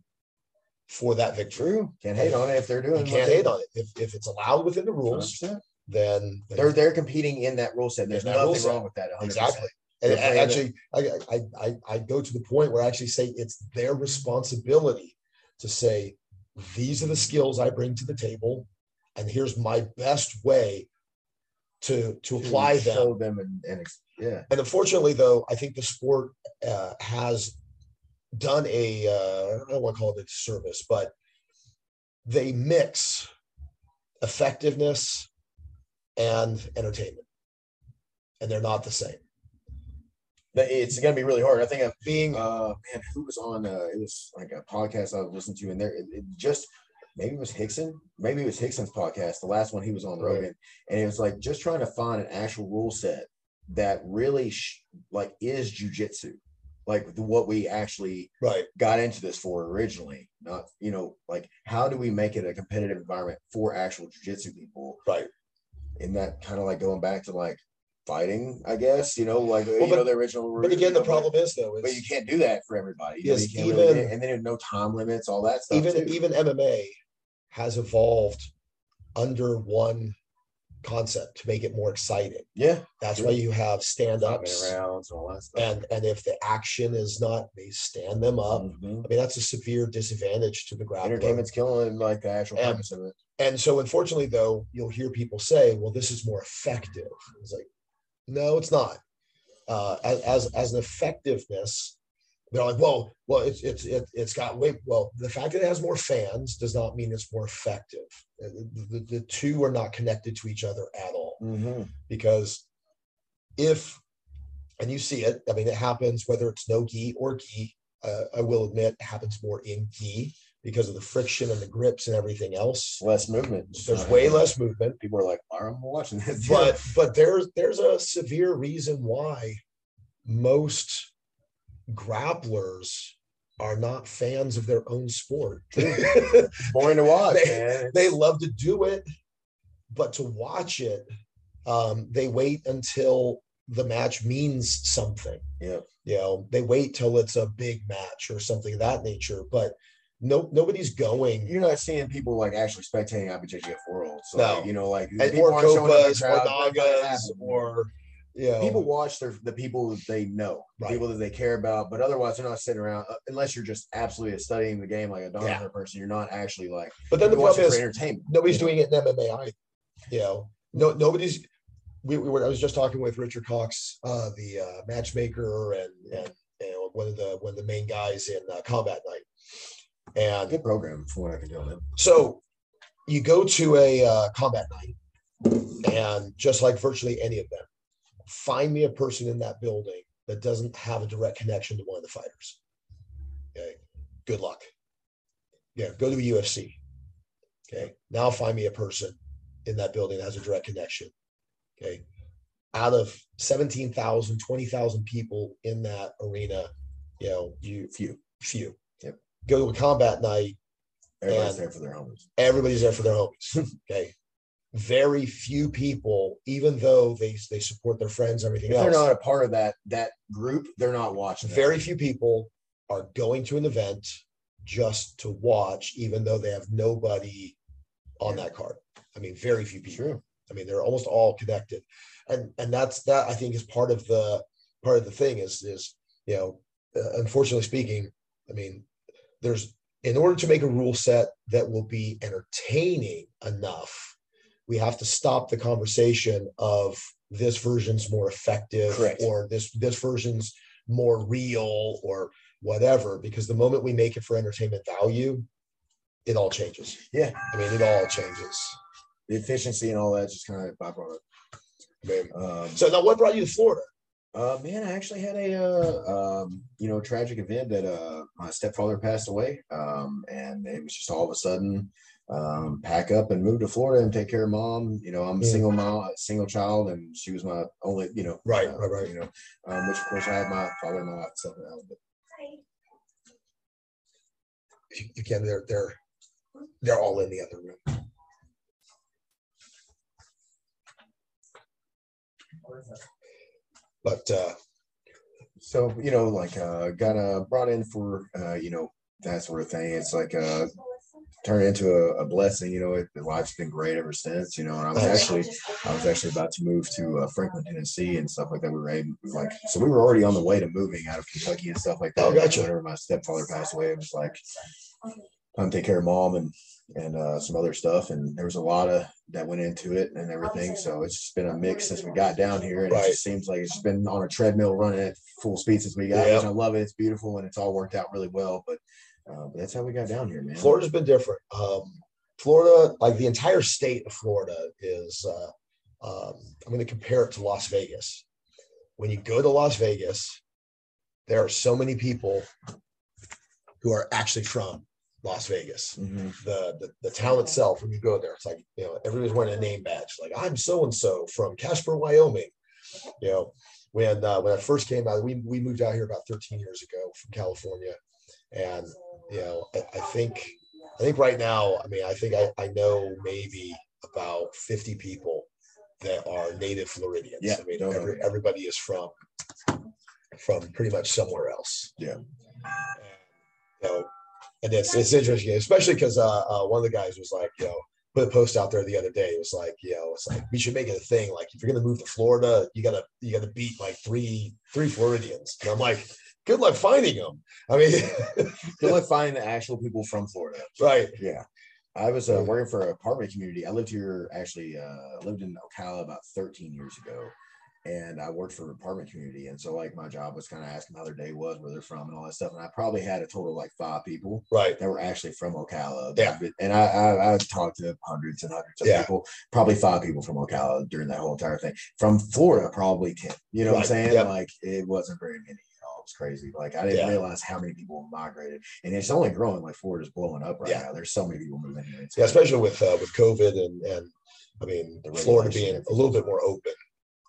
[SPEAKER 1] for that victory.
[SPEAKER 2] true. Can't hate on it if they're doing.
[SPEAKER 1] You can't hate on it. If, if it's allowed within the rules,
[SPEAKER 2] 100%.
[SPEAKER 1] then
[SPEAKER 2] They're they're competing in that rule set. There's
[SPEAKER 1] In that rule
[SPEAKER 2] nothing
[SPEAKER 1] set.
[SPEAKER 2] wrong with that. 100%.
[SPEAKER 1] exactly. And
[SPEAKER 2] They're
[SPEAKER 1] I-
[SPEAKER 2] playing
[SPEAKER 1] actually, I, I, I, I go to the point where I actually say it's their responsibility to say, these are the skills I bring to the table, and here's my best way to to
[SPEAKER 2] To
[SPEAKER 1] apply them.
[SPEAKER 2] show them and, and yeah,
[SPEAKER 1] And unfortunately, though, I think the sport uh, has done a uh, I don't want to call it a disservice, but they mix effectiveness and entertainment, and they're not the same.
[SPEAKER 2] It's going to be really hard. I think I've
[SPEAKER 1] Being
[SPEAKER 2] uh man who was on uh it was like a podcast i was listening to and there it, it just maybe it was Rickson maybe it was Rickson's podcast the last one he was on
[SPEAKER 1] Right.
[SPEAKER 2] rogan and it was like just trying to find an actual rule set that really sh- like is jujitsu like the, what we actually
[SPEAKER 1] right,
[SPEAKER 2] got into this for originally not you know like how do we make it a competitive environment for actual jujitsu people
[SPEAKER 1] right.
[SPEAKER 2] and that kind of like going back to like fighting i guess you know like you
[SPEAKER 1] but-
[SPEAKER 2] know the original
[SPEAKER 1] But again, the
[SPEAKER 2] know,
[SPEAKER 1] problem is though,
[SPEAKER 2] but you can't do that for everybody. You know,
[SPEAKER 1] Yes,
[SPEAKER 2] really
[SPEAKER 1] even-
[SPEAKER 2] get- and then no time limits, all that stuff.
[SPEAKER 1] even
[SPEAKER 2] too.
[SPEAKER 1] even MMA has evolved under one concept to make it more exciting.
[SPEAKER 2] yeah,
[SPEAKER 1] That's
[SPEAKER 2] Sure.
[SPEAKER 1] why you have stand-ups.
[SPEAKER 2] rounds and all that stuff.
[SPEAKER 1] And and if the action is not, they stand them up.
[SPEAKER 2] Mhm.
[SPEAKER 1] I mean, that's a severe disadvantage to the grappler.
[SPEAKER 2] entertainment's killing like the actual
[SPEAKER 1] And-
[SPEAKER 2] purpose of it.
[SPEAKER 1] And so, unfortunately, though, you'll hear people say, "Well, this is more effective." It's like, no, it's not. Uh, as as as an effectiveness, they're like, "Well, well, it's it's it, it's got way." Well, the fact that it has more fans does not mean it's more effective. The, the, the two are not connected to each other at all
[SPEAKER 2] Mhm.
[SPEAKER 1] because if and you see it, I mean, it happens whether it's no gi or gi. Uh, I will admit, it happens more in gi because of the friction and the grips and everything else.
[SPEAKER 2] Less movement.
[SPEAKER 1] There's way less movement,
[SPEAKER 2] People are like, I'm watching this?"
[SPEAKER 1] but but there's there's a severe reason why most grapplers are not fans of their own sport. [LAUGHS]
[SPEAKER 2] Boring to watch.
[SPEAKER 1] They-
[SPEAKER 2] man.
[SPEAKER 1] they love to do it, but to watch it, um, they wait until the match means something.
[SPEAKER 2] yeah,
[SPEAKER 1] You know, they wait till it's a big match or something of that nature. But no nobody's going
[SPEAKER 2] You're not seeing people like actually spectating IBJJF World. So
[SPEAKER 1] No.
[SPEAKER 2] like, you know, like
[SPEAKER 1] and,
[SPEAKER 2] people
[SPEAKER 1] or
[SPEAKER 2] aren't showing up in
[SPEAKER 1] copas or nagas or know
[SPEAKER 2] people watch their the people that they know, the
[SPEAKER 1] Right.
[SPEAKER 2] people that they care about, but otherwise they're not sitting around uh, unless you're just absolutely studying the game like a Donovan
[SPEAKER 1] Yeah.
[SPEAKER 2] person. You're not actually like
[SPEAKER 1] but then the problem is
[SPEAKER 2] entertainment.
[SPEAKER 1] nobody's doing it in MMA either. You know, no nobody's. We, we were. I was just talking with Richard Cox, uh, the uh, matchmaker, and and you know, one of the one of the main guys in uh, Combat Night. And
[SPEAKER 2] Good program for what I can tell. Man.
[SPEAKER 1] so, you go to a uh, Combat Night, and just like virtually any of them, find me a person in that building that doesn't have a direct connection to one of the fighters. Okay, good luck. Yeah, go to a UFC. Okay, now find me a person in that building that has a direct connection. Okay, out of 17,000, 20,000 people in that arena, you know, you
[SPEAKER 2] Few.
[SPEAKER 1] few.
[SPEAKER 2] Yep.
[SPEAKER 1] Go to a combat night,
[SPEAKER 2] Everybody's there for their homies.
[SPEAKER 1] everybody's there for their homies. [LAUGHS] okay. Very few people, even though they they support their friends, everything
[SPEAKER 2] If they're not a part of that that group, they're not watching. that.
[SPEAKER 1] very few people are going to an event just to watch, even though they have nobody on
[SPEAKER 2] Yeah.
[SPEAKER 1] that card. I mean, very few people.
[SPEAKER 2] True.
[SPEAKER 1] I mean, they're almost all connected, and and that's that. I think is part of the part of the thing is is you know, uh, unfortunately speaking, I mean, there's in order to make a rule set that will be entertaining enough, we have to stop the conversation of this version's more effective
[SPEAKER 2] Correct.
[SPEAKER 1] or this this version's more real or whatever. Because the moment we make it for entertainment value, it all changes.
[SPEAKER 2] Yeah.
[SPEAKER 1] I mean, it all changes.
[SPEAKER 2] The efficiency and all that just kind of byproduct.
[SPEAKER 1] I
[SPEAKER 2] Um,
[SPEAKER 1] so now, what brought you to Florida?
[SPEAKER 2] Uh, man, I actually had a, uh, um, you know, tragic event that, uh, my stepfather passed away. Um, and it was just all of a sudden, um, pack up and move to Florida and take care of mom. You know, I'm a
[SPEAKER 1] Mm.
[SPEAKER 2] single mom, single child, and she was my only, you know,
[SPEAKER 1] Right,
[SPEAKER 2] uh,
[SPEAKER 1] right, right.
[SPEAKER 2] You know, um, which of course I had my father and my wife stuff now, but
[SPEAKER 1] Again, they're they're they're all in the other room. But uh,
[SPEAKER 2] so you know, like, uh, got uh brought in for, uh, you know, that sort of thing. It's like, uh, turned into a, a blessing. You know, it, life's been great ever since. You know, and I was actually I was actually about to move to uh, Franklin, Tennessee, and stuff like that. We were able, like, so we were already on the way to moving out of Kentucky and stuff like that.
[SPEAKER 1] Oh, gotcha.
[SPEAKER 2] Whenever my stepfather passed away, it was like time to take care of mom and and uh, some other stuff, and there was a lot of that went into it and everything. So it's just been a mix since we got down here, and it just seems like it's just been on a treadmill running at full speed since we got.
[SPEAKER 1] Yeah.
[SPEAKER 2] Which I love it. It's beautiful and it's all worked out really well. But uh, but that's how we got down here, man.
[SPEAKER 1] Florida's been different. Um, Florida, like the entire state of Florida, is. Uh, um, I'm going to compare it to Las Vegas. When you go to Las Vegas, there are so many people who are actually from Las Vegas.
[SPEAKER 2] Mhm.
[SPEAKER 1] the, the the town itself when you go there it's like you know everybody's wearing a name badge like i'm so and so from casper wyoming you know when uh, when i first came out we, we moved out here about 13 years ago from california and you know I, I think i think right now i mean i think I, I know maybe about 50 people that are native floridians
[SPEAKER 2] Yeah,
[SPEAKER 1] i mean every, everybody is from from pretty much somewhere else
[SPEAKER 2] Yeah.
[SPEAKER 1] you know, and it's it's interesting, especially because uh, uh, one of the guys was like, you know, put a post out there the other day. It was like, you know, it's like we should make it a thing. Like if you're gonna move to Florida, you gotta you gotta beat like three three Floridians. And I'm like, good luck finding them. I mean, [LAUGHS]
[SPEAKER 2] Good luck finding the actual people from Florida.
[SPEAKER 1] right,
[SPEAKER 2] Yeah. I was uh, working for an apartment community. I lived here actually, uh, lived in Ocala about 13 years ago. And I worked for an apartment community. And so, like, my job was kind of asking how their day was, where they're from, and all that stuff. And I probably had a total of like five people
[SPEAKER 1] right,
[SPEAKER 2] that were actually from Ocala.
[SPEAKER 1] Yeah.
[SPEAKER 2] And I, I, I talked to hundreds and hundreds of
[SPEAKER 1] Yeah.
[SPEAKER 2] people, probably five people from Ocala during that whole entire thing. From Florida, probably 10. You know what I'm saying?
[SPEAKER 1] Yep.
[SPEAKER 2] Like, it wasn't very many. You know, it was crazy. Like, I didn't
[SPEAKER 1] Yeah.
[SPEAKER 2] realize how many people migrated. And it's only growing. Like, Florida's blowing up right
[SPEAKER 1] Yeah.
[SPEAKER 2] now. There's so many people moving here. It's
[SPEAKER 1] yeah, especially with uh, with COVID and and I mean
[SPEAKER 2] The
[SPEAKER 1] Florida being a little bit more open.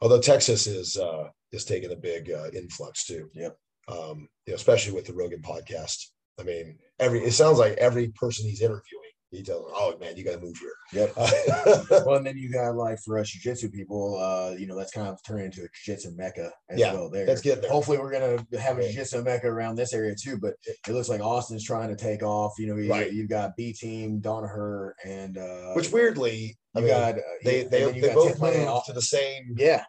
[SPEAKER 1] Although Texas is uh, is taking a big uh, influx too.
[SPEAKER 2] Yep.
[SPEAKER 1] Um, you know, especially with the Rogan podcast. I mean, every it sounds like every person he's interviewing, he tells them, "Oh man, you got to move here."
[SPEAKER 2] Yep. [LAUGHS] well, and then you got like for us jiu-jitsu people, uh, you know, that's kind of turning into a jiu-jitsu mecca as
[SPEAKER 1] Yeah,
[SPEAKER 2] well. There,
[SPEAKER 1] Let's get there.
[SPEAKER 2] hopefully we're gonna have a jiu-jitsu mecca around this area too. But it looks like Austin's trying to take off. You know, you,
[SPEAKER 1] Right.
[SPEAKER 2] you've got B Team, Danaher, and uh,
[SPEAKER 1] Which weirdly, I mean,
[SPEAKER 2] got uh,
[SPEAKER 1] they they,
[SPEAKER 2] you
[SPEAKER 1] they
[SPEAKER 2] got
[SPEAKER 1] both
[SPEAKER 2] playing
[SPEAKER 1] moved to the same
[SPEAKER 2] yeah,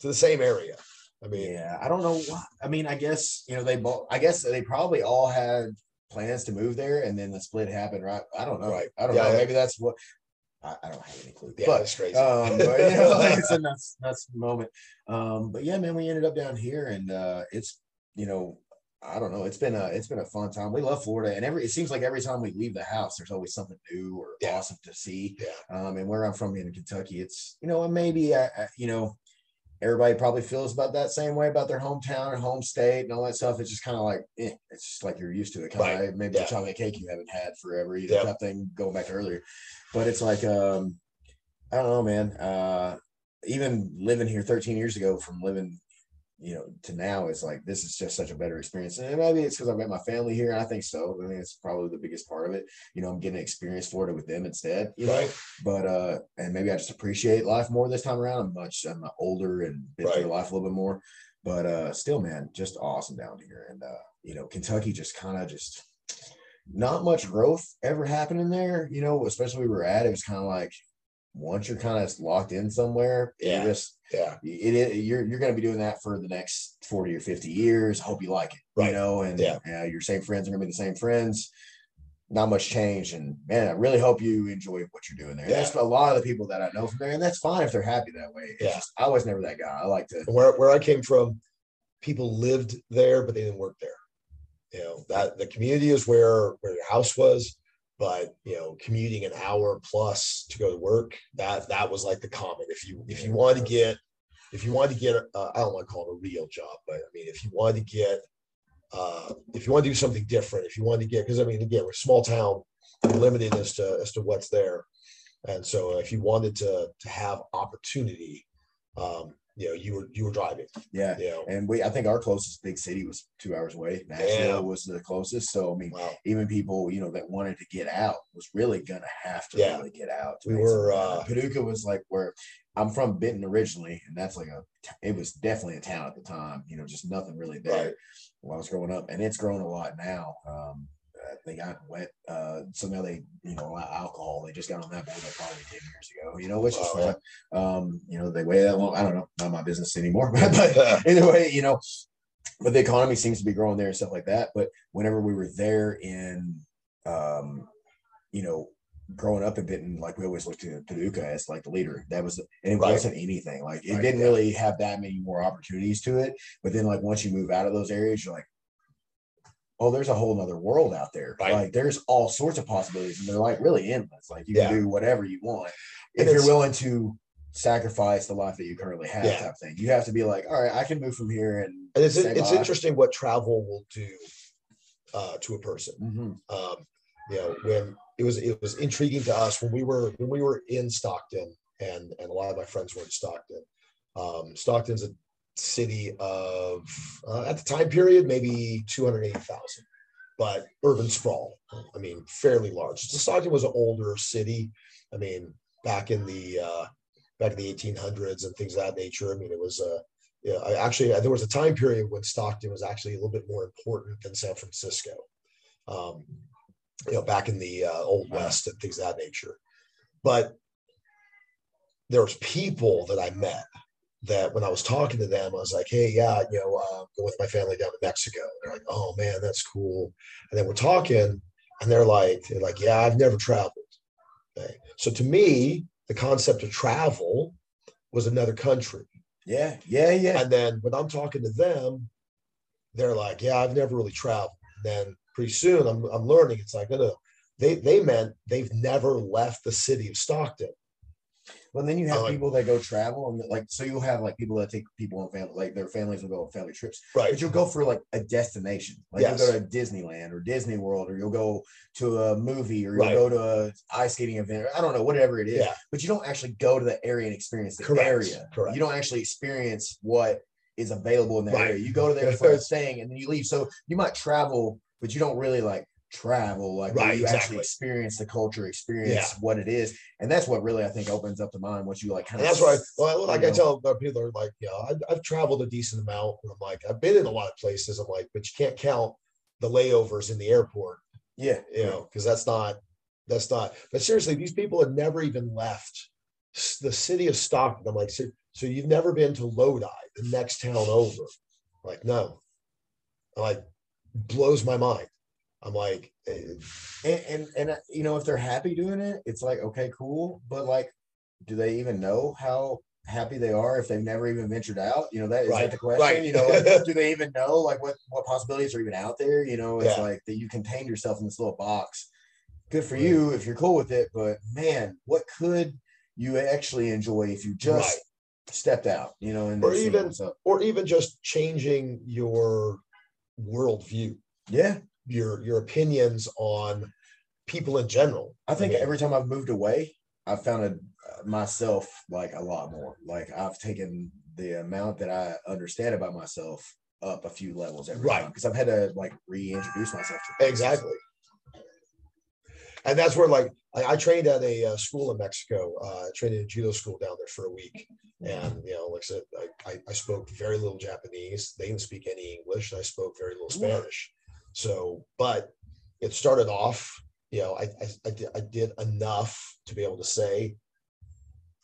[SPEAKER 1] to the same area. I mean,
[SPEAKER 2] yeah. I don't know. Why. I mean, I guess you know they both. I guess they probably all had plans to move there, and then the split happened. Right? I don't know.
[SPEAKER 1] Right.
[SPEAKER 2] I don't
[SPEAKER 1] Yeah,
[SPEAKER 2] know.
[SPEAKER 1] yeah.
[SPEAKER 2] Maybe that's what. I, I don't have any clue.
[SPEAKER 1] yeah,
[SPEAKER 2] but
[SPEAKER 1] it's crazy.
[SPEAKER 2] um, but, you [LAUGHS] know, it's a nuts, nuts moment. Um, but yeah, man, we ended up down here, and uh, it's you know, I don't know, it's been a it's been a fun time. We love Florida, and every it seems like every time we leave the house, there's always something new or
[SPEAKER 1] Yeah.
[SPEAKER 2] awesome to see.
[SPEAKER 1] yeah,
[SPEAKER 2] Um, and where I'm from in Kentucky, it's you know maybe I, I, you know everybody probably feels about that same way about their hometown and home state and all that stuff. It's just kind of like eh, it's just like you're used to it. Kind of
[SPEAKER 1] Right.
[SPEAKER 2] maybe
[SPEAKER 1] Yeah.
[SPEAKER 2] the chocolate cake you haven't had forever, either
[SPEAKER 1] Yep.
[SPEAKER 2] type thing going back to earlier. But it's like um I don't know, man. Uh even living here 13 years ago from living you know to now is like this is just such a better experience. And maybe it's because i met my family here i think so. I think it's probably the biggest part of it. You know i'm getting experience florida with them instead. You know but uh and maybe i just appreciate life more this time around. I'm much i'm older and been through life a little bit more. But uh still man just awesome down here. And uh you know kentucky just kind of just not much growth ever happening there you know especially where we were at. It was kind of like once you're kind of locked in somewhere
[SPEAKER 1] Yeah.
[SPEAKER 2] you just
[SPEAKER 1] Yeah,
[SPEAKER 2] it, it you're you're going to be doing that for the next 40 or 50 years hope you like it
[SPEAKER 1] Right.
[SPEAKER 2] you know and
[SPEAKER 1] Yeah.
[SPEAKER 2] uh, your same friends are going to be the same friends not much change and man i really hope you enjoy what you're doing there
[SPEAKER 1] Yeah.
[SPEAKER 2] that's a lot of the people that i know from there and that's fine if they're happy that way It's
[SPEAKER 1] Yeah.
[SPEAKER 2] just, i was never that guy i like to
[SPEAKER 1] where where I came from, people lived there, but they didn't work there. You know that the community is where where your house was, but you know commuting an hour plus to go to work that that was like the common. If you if you wanted to get if you wanted to get uh, I don't want to call it a real job, but I mean if you wanted to get uh, if you want to do something different, if you wanted to get because I mean again we're a small town, we're limited as to as to what's there, and so if you wanted to to have opportunity, um, you know you were you were driving,
[SPEAKER 2] yeah
[SPEAKER 1] you know.
[SPEAKER 2] and we i think our closest big city was two hours away nashville was the closest so i mean
[SPEAKER 1] Wow.
[SPEAKER 2] even people you know that wanted to get out was really gonna have to
[SPEAKER 1] Yeah.
[SPEAKER 2] really get out.
[SPEAKER 1] We were, uh,
[SPEAKER 2] Paducah was like where I'm from Benton originally, and that's like a it was definitely a town at the time. You know, just nothing really there
[SPEAKER 1] Right.
[SPEAKER 2] when I was growing up, and it's grown a lot now. Um, they got wet, uh, so now they you know alcohol. They just got on that boat probably ten years ago. You know, which is fine. Um, you know, they wait that long. I don't know, not my business anymore. [LAUGHS] but either way, you know, but the economy seems to be growing there and stuff like that. But whenever we were there in, um, you know, growing up in Benton, like we always looked to Paducah as like the leader. That was, and it
[SPEAKER 1] Right.
[SPEAKER 2] wasn't anything. Like it
[SPEAKER 1] Right,
[SPEAKER 2] didn't really have that many more opportunities to it. But then, like once you move out of those areas, you're like, oh, there's a whole nother world out there.
[SPEAKER 1] Right.
[SPEAKER 2] Like there's all sorts of possibilities, and they're like really endless. Like you
[SPEAKER 1] Yeah.
[SPEAKER 2] can do whatever you want if you're willing to sacrifice the life that you currently have
[SPEAKER 1] Yeah.
[SPEAKER 2] type thing. You have to be like, all right, I can move from here and
[SPEAKER 1] And it's it's interesting what travel will do uh, to a person.
[SPEAKER 2] Mhm.
[SPEAKER 1] Um, you know, when it was it was intriguing to us when we were when we were in Stockton, and and a lot of my friends were in Stockton. Um, Stockton's a city of uh, at the time period maybe two hundred eighty thousand, but urban sprawl. I mean, fairly large. Stockton was an older city. I mean, back in the uh, back in the eighteen hundreds and things of that nature. I mean, it was uh, yeah, I actually there was a time period when Stockton was actually a little bit more important than San Francisco. Um, you know, back in the uh, old west and things of that nature. But there was people that I met that when I was talking to them, I was like, "Hey, yeah, you know, uh, go with my family down to Mexico." They're like, "Oh man, that's cool." And then we're talking, and they're like, "They're like, yeah, I've never traveled." Okay. So to me, the concept of travel was another country.
[SPEAKER 2] Yeah, yeah, yeah.
[SPEAKER 1] And then when I'm talking to them, they're like, "Yeah, I've never really traveled." And then pretty soon, I'm I'm learning. It's like, no, no, they they meant they've never left the city of Stockton.
[SPEAKER 2] Well, then you have
[SPEAKER 1] like-
[SPEAKER 2] people that go travel and like, so you'll have like people that take people on family, like their families will go on family trips,
[SPEAKER 1] Right.
[SPEAKER 2] but you'll go for like a destination, like
[SPEAKER 1] Yes.
[SPEAKER 2] you'll go to Disneyland or Disney World, or you'll go to a movie, or you'll
[SPEAKER 1] Right.
[SPEAKER 2] go to a ice skating event. Or I don't know, whatever it is.
[SPEAKER 1] Yeah.
[SPEAKER 2] But you don't actually go to the area and experience the
[SPEAKER 1] Correct.
[SPEAKER 2] area.
[SPEAKER 1] Correct.
[SPEAKER 2] You don't actually experience what is available in that
[SPEAKER 1] Right.
[SPEAKER 2] area. You go to there [LAUGHS] for a thing and then you leave. So you might travel, but you don't really like travel, like
[SPEAKER 1] Right,
[SPEAKER 2] you
[SPEAKER 1] exactly.
[SPEAKER 2] actually experience the culture, experience
[SPEAKER 1] Yeah.
[SPEAKER 2] what it is, and that's what really I think opens up the mind once you like kind
[SPEAKER 1] And
[SPEAKER 2] of.
[SPEAKER 1] that's right well, like I
[SPEAKER 2] know.
[SPEAKER 1] tell people, are like, you know, I've, I've traveled a decent amount. And I'm like, I've been in a lot of places. I'm like, but you can't count the layovers in the airport,
[SPEAKER 2] Yeah,
[SPEAKER 1] you know, because that's not, that's not. But seriously, these people had never even left the city of Stockton. I'm like, so, so you've never been to Lodi, the next town over? Like, no. I'm like, blows my mind. I'm like, eh,
[SPEAKER 2] and, and and uh, you know if they're happy doing it, it's like okay, cool, but like, do they even know how happy they are if they've never even ventured out? You know that is
[SPEAKER 1] Right,
[SPEAKER 2] that the question.
[SPEAKER 1] right.
[SPEAKER 2] You know, like, [LAUGHS] do they even know like what what possibilities are even out there? You know, it's
[SPEAKER 1] Yeah.
[SPEAKER 2] like that you contain yourself in this little box. Good for
[SPEAKER 1] Right.
[SPEAKER 2] you if you're cool with it, but man, what could you actually enjoy if you just
[SPEAKER 1] Right.
[SPEAKER 2] stepped out? You know, and
[SPEAKER 1] Or even- or even just changing your worldview,
[SPEAKER 2] yeah.
[SPEAKER 1] Your your opinions on people in general.
[SPEAKER 2] I think
[SPEAKER 1] mean,
[SPEAKER 2] every time I've moved away, I've found uh, myself like a lot more. Like I've taken the amount that I understand about myself up a few levels every
[SPEAKER 1] Right.
[SPEAKER 2] time because I've had to like reintroduce myself to.
[SPEAKER 1] Exactly. And that's where, like, I, I trained at a uh, school in Mexico. Uh, trained in a judo school down there for a week, and you know, like I said, I, I, I spoke very little Japanese. They didn't speak any English. I spoke very little Spanish. So, but it started off. You know, I I, I, did, I did enough to be able to say,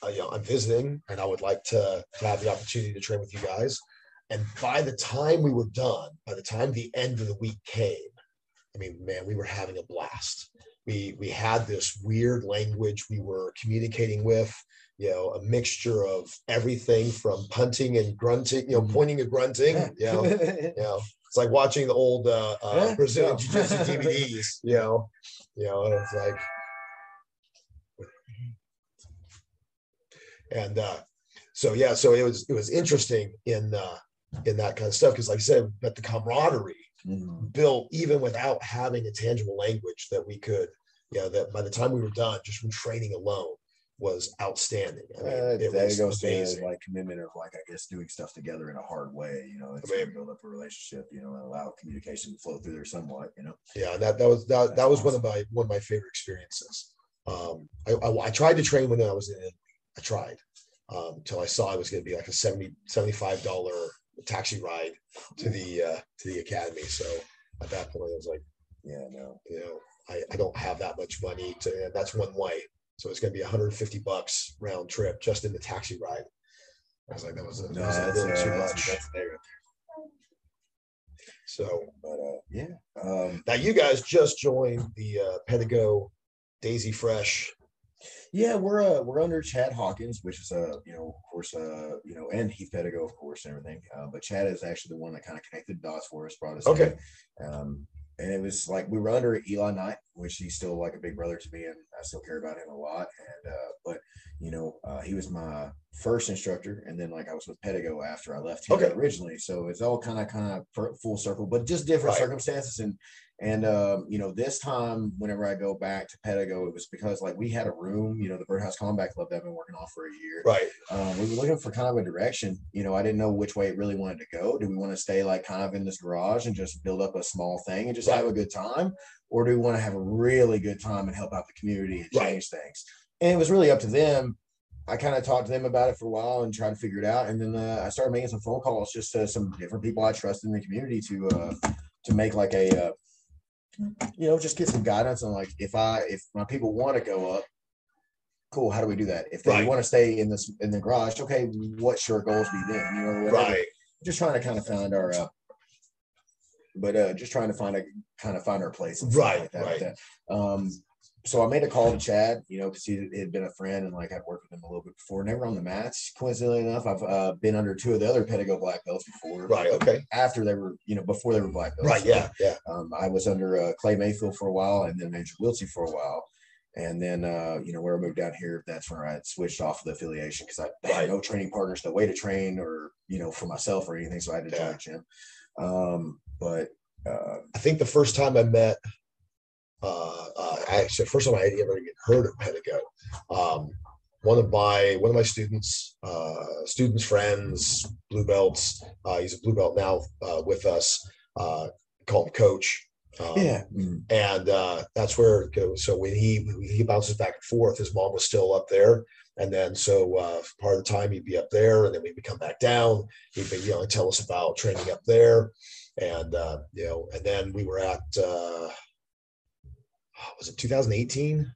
[SPEAKER 1] uh, you know, I'm visiting, and I would like to, to have the opportunity to train with you guys. And by the time we were done, by the time the end of the week came, I mean, man, we were having a blast. We we had this weird language we were communicating with, you know, a mixture of everything from punting and grunting, you know,
[SPEAKER 2] Mhm.
[SPEAKER 1] pointing and grunting. You know, [LAUGHS] you know, it's like watching the old uh, uh. Brazilian
[SPEAKER 2] Yeah.
[SPEAKER 1] Jiu-Jitsu [LAUGHS] DVDs. You know, you know, and it's like, and uh, so yeah, so it was it was interesting in uh, in that kind of stuff because, like I said, but the camaraderie
[SPEAKER 2] Mhm.
[SPEAKER 1] built even without having a tangible language that we could, you know, that by the time we were done, just from training alone was outstanding. I mean,
[SPEAKER 2] Uh,
[SPEAKER 1] it
[SPEAKER 2] that
[SPEAKER 1] was
[SPEAKER 2] goes to like commitment of like I guess doing stuff together in a hard way. You know, it's
[SPEAKER 1] I mean-
[SPEAKER 2] build up a relationship. You know, and allow communication to flow through there somewhat. You know.
[SPEAKER 1] Yeah, that that was that, that was one of my one of my favorite experiences. Um, I, I, I tried to train when I was in Italy. I tried um, until I saw it was going to be like a 70 75 dollar taxi ride to the uh, to the academy. So at that point, I was like,
[SPEAKER 2] Yeah. No.
[SPEAKER 1] you know, I, I don't have that much money to, that's one way. So it's going to be 150 bucks round trip just in the taxi ride. I was like, that was, that
[SPEAKER 2] No,
[SPEAKER 1] was a little too much. So
[SPEAKER 2] But uh, yeah. Um,
[SPEAKER 1] now you guys just joined the uh, Pedigo Daisy Fresh.
[SPEAKER 2] Yeah, we're uh we're under Chad Hawkins, which is uh you know of course uh you know and Heath Pedigo of course and everything. Uh, but Chad is actually the one that kind of connected the dots for us, brought us. in.
[SPEAKER 1] Okay.
[SPEAKER 2] Um, and it was like we were under Eli Knight, which he's still like a big brother to me, and I still care about him a lot. And uh, but you know uh, he was my first instructor, and then like I was with Pedigo after I left him
[SPEAKER 1] Okay.
[SPEAKER 2] originally. So it's all kind of kind of full circle, but just different
[SPEAKER 1] Right.
[SPEAKER 2] circumstances and and um, you know, this time, whenever I go back to Pedigo, it was because like we had a room, you know, the Birdhouse Combat Club that I've been working on for a year.
[SPEAKER 1] Right.
[SPEAKER 2] Um, we were looking for kind of a direction. You know, I didn't know which way it really wanted to go. Do we want to stay like kind of in this garage and just build up a small thing and just have a good time, or do we want to have a really good time and help out the community and
[SPEAKER 1] Right.
[SPEAKER 2] change things? And it was really up to them. I kind of talked to them about it for a while and tried to figure it out. And then uh, I started making some phone calls just to some different people I trust in the community to uh, to make like a uh, you know just get some guidance on like if I if my people want to go up, cool. How do we do that? If they
[SPEAKER 1] Right.
[SPEAKER 2] want to stay in this in the garage, okay, what should our goals be then? You know, whatever.
[SPEAKER 1] Right.
[SPEAKER 2] Just trying to kind of find our. Uh, but uh, just trying to find a kind of find our place,
[SPEAKER 1] Right,
[SPEAKER 2] Like that,
[SPEAKER 1] right.
[SPEAKER 2] Like that. Um, so I made a call to Chad, you know, because he had been a friend and like I'd worked with him a little bit before. Never on the mats. Coincidentally enough, I've uh, been under two of the other Pedigo black belts before.
[SPEAKER 1] Right. Okay.
[SPEAKER 2] After they were, you know, before they were black belts.
[SPEAKER 1] Right. Yeah. Yeah.
[SPEAKER 2] Um, I was under uh, Clay Mayfield for a while, and then Andrew Wiltsey for a while, and then uh, you know where I moved down here, that's where I switched off the affiliation because I had
[SPEAKER 1] Right.
[SPEAKER 2] no training partners, no way to train, or you know for myself or anything, so I had to
[SPEAKER 1] Yeah.
[SPEAKER 2] join a gym. Um, but uh,
[SPEAKER 1] I think the first time I met, uh, uh, actually, first time I had ever even heard of Pedigo, um, one of my one of my students, uh, students, friends, blue belts. Uh, he's a blue belt now uh, with us. Uh, call him Coach. Um,
[SPEAKER 2] Yeah.
[SPEAKER 1] And uh, that's where it goes. So when he when he bounces back and forth, his mom was still up there, and then so uh, part of the time he'd be up there, and then we'd come back down. He'd be you know tell us about training up there, and uh, you know, and then we were at uh, was it 2018?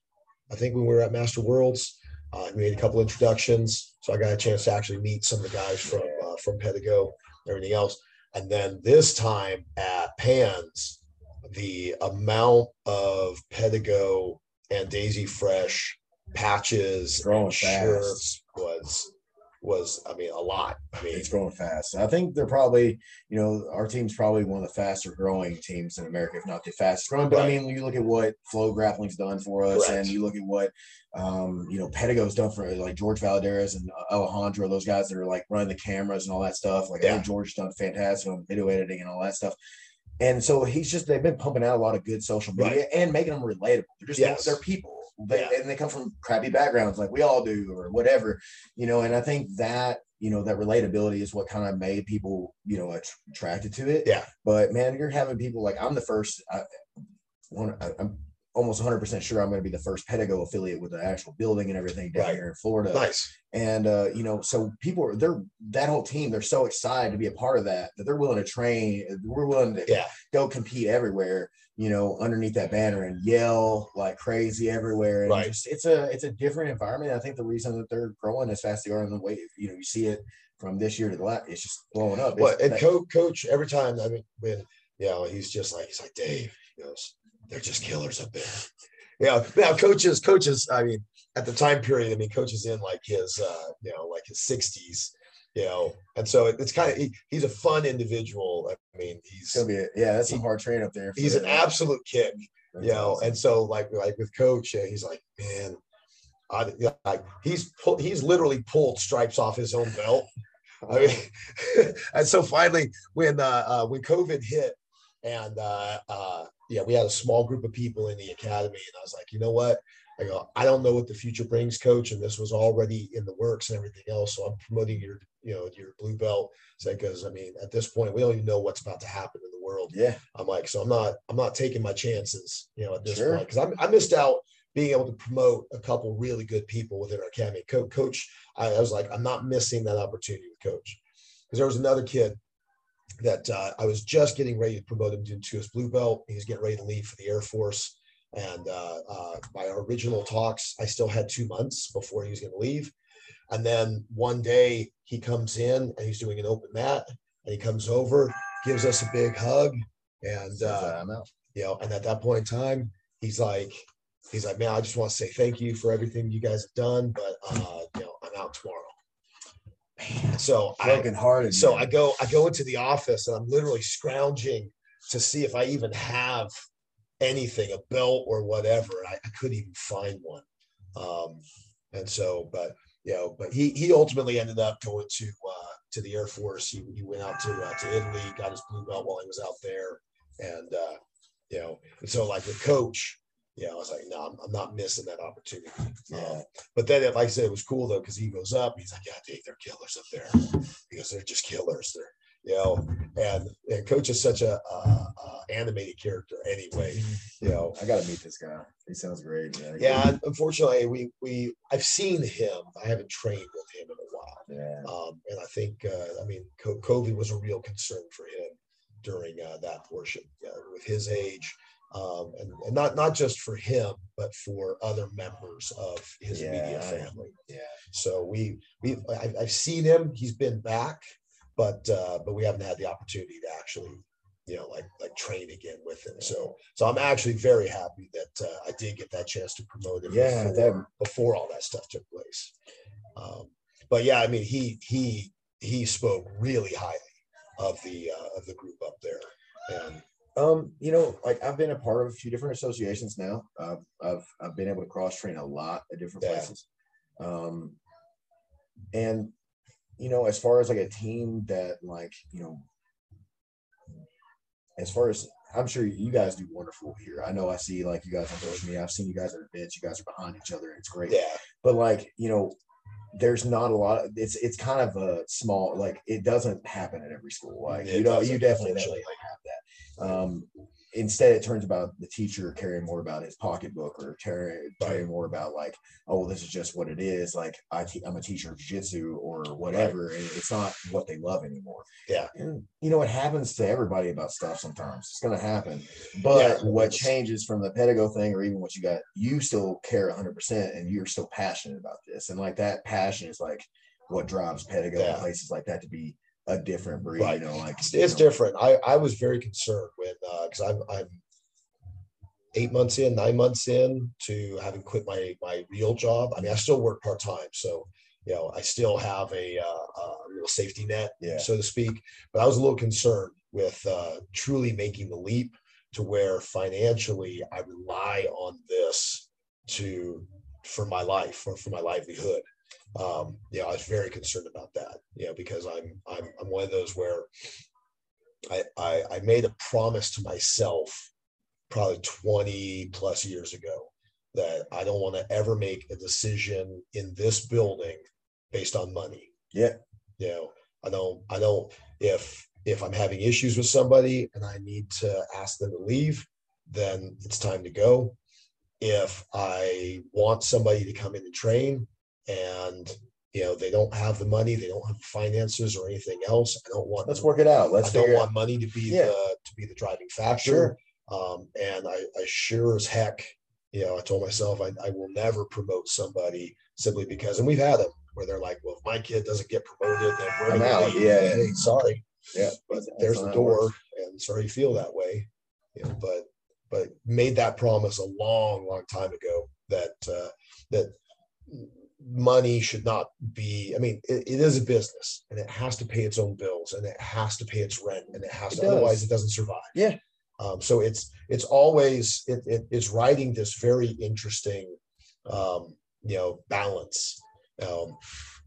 [SPEAKER 1] I think when we were at Master Worlds, uh, we made a couple introductions, so I got a chance to actually meet some of the guys from uh, from Pedigo, everything else, and then this time at Pans the amount of Pedigo and Daisy Fresh patches
[SPEAKER 2] Growing
[SPEAKER 1] and shirts was was I mean a lot. I mean
[SPEAKER 2] It's growing fast. I think they're probably, you know, our team's probably one of the faster growing teams in America, if not the fastest growing. But I
[SPEAKER 1] Right.
[SPEAKER 2] mean, you look at what Flow Grappling's done for us,
[SPEAKER 1] Correct.
[SPEAKER 2] and you look at what, um, you know, Pedigo's done for like George Valderas and Alejandro, those guys that are like running the cameras and all that stuff. Like I
[SPEAKER 1] Yeah.
[SPEAKER 2] George's done fantastic on video editing and all that stuff. And so he's just they've been pumping out a lot of good social media and making them relatable. They're just
[SPEAKER 1] Yes.
[SPEAKER 2] they're people. They,
[SPEAKER 1] Yeah.
[SPEAKER 2] and they come from crappy backgrounds like we all do or whatever you know and i think that you know that relatability is what kind of made people you know attracted to it
[SPEAKER 1] Yeah.
[SPEAKER 2] but man you're having people like i'm the first I, one I, i'm almost 100% sure i'm going to be the first pedigo affiliate with the actual building and everything down
[SPEAKER 1] Right.
[SPEAKER 2] here in florida
[SPEAKER 1] nice.
[SPEAKER 2] and uh, you know, so people are they're that whole team, they're so excited to be a part of that that they're willing to train, we're willing to
[SPEAKER 1] Yeah.
[SPEAKER 2] go compete everywhere, you know, underneath that banner and yell like crazy everywhere. And
[SPEAKER 1] Right.
[SPEAKER 2] just, it's a it's a different environment. I think the reason that they're growing as fast as they are in the way, you know, you see it from this year to the last, it's just blowing up.
[SPEAKER 1] Well,
[SPEAKER 2] It's-
[SPEAKER 1] and
[SPEAKER 2] that-
[SPEAKER 1] coach, coach, every time I mean, when you know, he's just like he's like Dave. He goes, they're just killers up there. Yeah. Now, coaches, coaches. I mean, at the time period, I mean, coaches in like his, uh, you know, like his sixties. You know, and so it, it's kind of he, he's a fun individual. I mean, he's
[SPEAKER 2] gonna be a, yeah, that's some hard train up there.
[SPEAKER 1] he's an absolute kick.
[SPEAKER 2] That's
[SPEAKER 1] you know
[SPEAKER 2] awesome.
[SPEAKER 1] and so like like with coach uh, he's like man I, like he's pulled he's literally pulled stripes off his own belt [LAUGHS] i mean [LAUGHS] and so finally when uh, uh when covid hit and uh uh yeah we had a small group of people in the academy and i was like you know what i go i don't know what the future brings coach and this was already in the works and everything else so i'm promoting your you know your blue belt because i mean at this point we don't even know what's about to happen in the world
[SPEAKER 2] yeah,
[SPEAKER 1] I'm like, so I'm not, I'm not taking my chances, you know, at this
[SPEAKER 2] Sure.
[SPEAKER 1] point because I missed out being able to promote a couple really good people within our academy. Co- coach, I, I was like, I'm not missing that opportunity with coach because there was another kid that uh, I was just getting ready to promote him to, his blue belt. He was getting ready to leave for the Air Force, and uh, uh, by our original talks, I still had two months before he was going to leave. And then one day he comes in and he's doing an open mat, and he comes over, gives us a big hug, and uh,
[SPEAKER 2] uh, I'm out.
[SPEAKER 1] you know, and at that point in time, he's like, he's like, man, I just want to say thank you for everything you guys have done, but uh, you know, I'm out tomorrow. Man, so I
[SPEAKER 2] broken hearted.
[SPEAKER 1] so I go I go into the office and I'm literally scrounging to see if I even have anything, a belt or whatever. And I, I couldn't even find one. Um, and so, but you know, but he he ultimately ended up going to uh, to the Air Force. He, he went out to uh, to Italy, got his blue belt while he was out there, and uh, you know, and so like with coach, yeah, I was like, no, I'm, I'm not missing that opportunity.
[SPEAKER 2] Yeah.
[SPEAKER 1] Um, but then, like I said, it was cool though because he goes up. He's like, yeah, Dave, they're killers up there because they're just killers. They're you know, and and coach is such a uh, uh, animated character anyway. You know,
[SPEAKER 2] I gotta meet this guy. He sounds great. Yeah.
[SPEAKER 1] Unfortunately, we we I've seen him. I haven't trained with him in a while.
[SPEAKER 2] Yeah.
[SPEAKER 1] Um, and I think, uh, I mean, COVID was a real concern for him during uh, that portion with his age. Um, and, and not not just for him, but for other members of his immediate
[SPEAKER 2] Yeah.
[SPEAKER 1] family.
[SPEAKER 2] Yeah.
[SPEAKER 1] So we we I've, I've seen him. He's been back, but uh, but we haven't had the opportunity to actually, you know, like like train again with him. So so I'm actually very happy that uh, I did get that chance to promote him.
[SPEAKER 2] Yeah,
[SPEAKER 1] before,
[SPEAKER 2] that-
[SPEAKER 1] before all that stuff took place. Um, but yeah, I mean, he he he spoke really highly of the uh, of the group up there, and
[SPEAKER 2] Um, you know, like I've been a part of a few different associations now. Uh, I've I've been able to cross train a lot at different
[SPEAKER 1] Yeah.
[SPEAKER 2] places. Um, and you know, as far as like a team that like you know, as far as I'm sure you guys do wonderful here. I know I see like you guys on social media. I've seen you guys at events. You guys are behind each other. It's great.
[SPEAKER 1] yeah,
[SPEAKER 2] But like you know, there's not a lot. Of, it's it's kind of a small like it doesn't happen at every school. Like
[SPEAKER 1] It
[SPEAKER 2] you know, you definitely definitely have that. Um, instead it turns about the teacher caring more about his pocketbook or caring, caring more about like oh well, this is just what it is like I te- i'm a teacher of jiu-jitsu or whatever and it's not what they love anymore.
[SPEAKER 1] Yeah.
[SPEAKER 2] and you know it happens to everybody about stuff sometimes. It's going to happen but
[SPEAKER 1] Yeah,
[SPEAKER 2] what changes from the pedigo thing or even what you got you still care 100% and you're still passionate about this. And like that passion is like what drives pedigo
[SPEAKER 1] Yeah.
[SPEAKER 2] and places like that to be a different breed
[SPEAKER 1] Right.
[SPEAKER 2] you know like
[SPEAKER 1] it's,
[SPEAKER 2] know,
[SPEAKER 1] different. I, I was very concerned when uh because I'm I'm eight months in, nine months in to having quit my my real job. I mean, I still work part time, so you know I still have a, uh, a little safety net,
[SPEAKER 2] Yeah.
[SPEAKER 1] so to speak. But I was a little concerned with uh, truly making the leap to where financially I rely on this to for my life or for my livelihood. Um, you know, I was very concerned about that, you know, because I'm I'm I'm one of those where I, I, I made a promise to myself probably 20 plus years ago that I don't want to ever make a decision in this building based on money.
[SPEAKER 2] Yeah.
[SPEAKER 1] You know, I don't, I don't, if, if I'm having issues with somebody and I need to ask them to leave, then it's time to go. If I want somebody to come in and train and, you know, they don't have the money, they don't have the finances or anything else, I don't want
[SPEAKER 2] let's work it out let's
[SPEAKER 1] I don't want money to be
[SPEAKER 2] Yeah.
[SPEAKER 1] the to be the driving factor.
[SPEAKER 2] Sure.
[SPEAKER 1] Um, and I, I sure as heck, you know, I told myself I, I will never promote somebody simply because, and we've had them where they're like, well, if my kid doesn't get promoted, then we're
[SPEAKER 2] I'm out.
[SPEAKER 1] leave."
[SPEAKER 2] Yeah.
[SPEAKER 1] Hey, sorry,
[SPEAKER 2] yeah
[SPEAKER 1] but
[SPEAKER 2] That's
[SPEAKER 1] there's the door, and sorry you feel that way. You know, but but made that promise a long, long time ago that uh, that money should not be i mean it, it is a business and it has to pay its own bills and it has to pay its rent and it has
[SPEAKER 2] It
[SPEAKER 1] to otherwise it doesn't survive
[SPEAKER 2] Yeah.
[SPEAKER 1] um, so it's it's always it, it it's writing this very interesting um you know balance um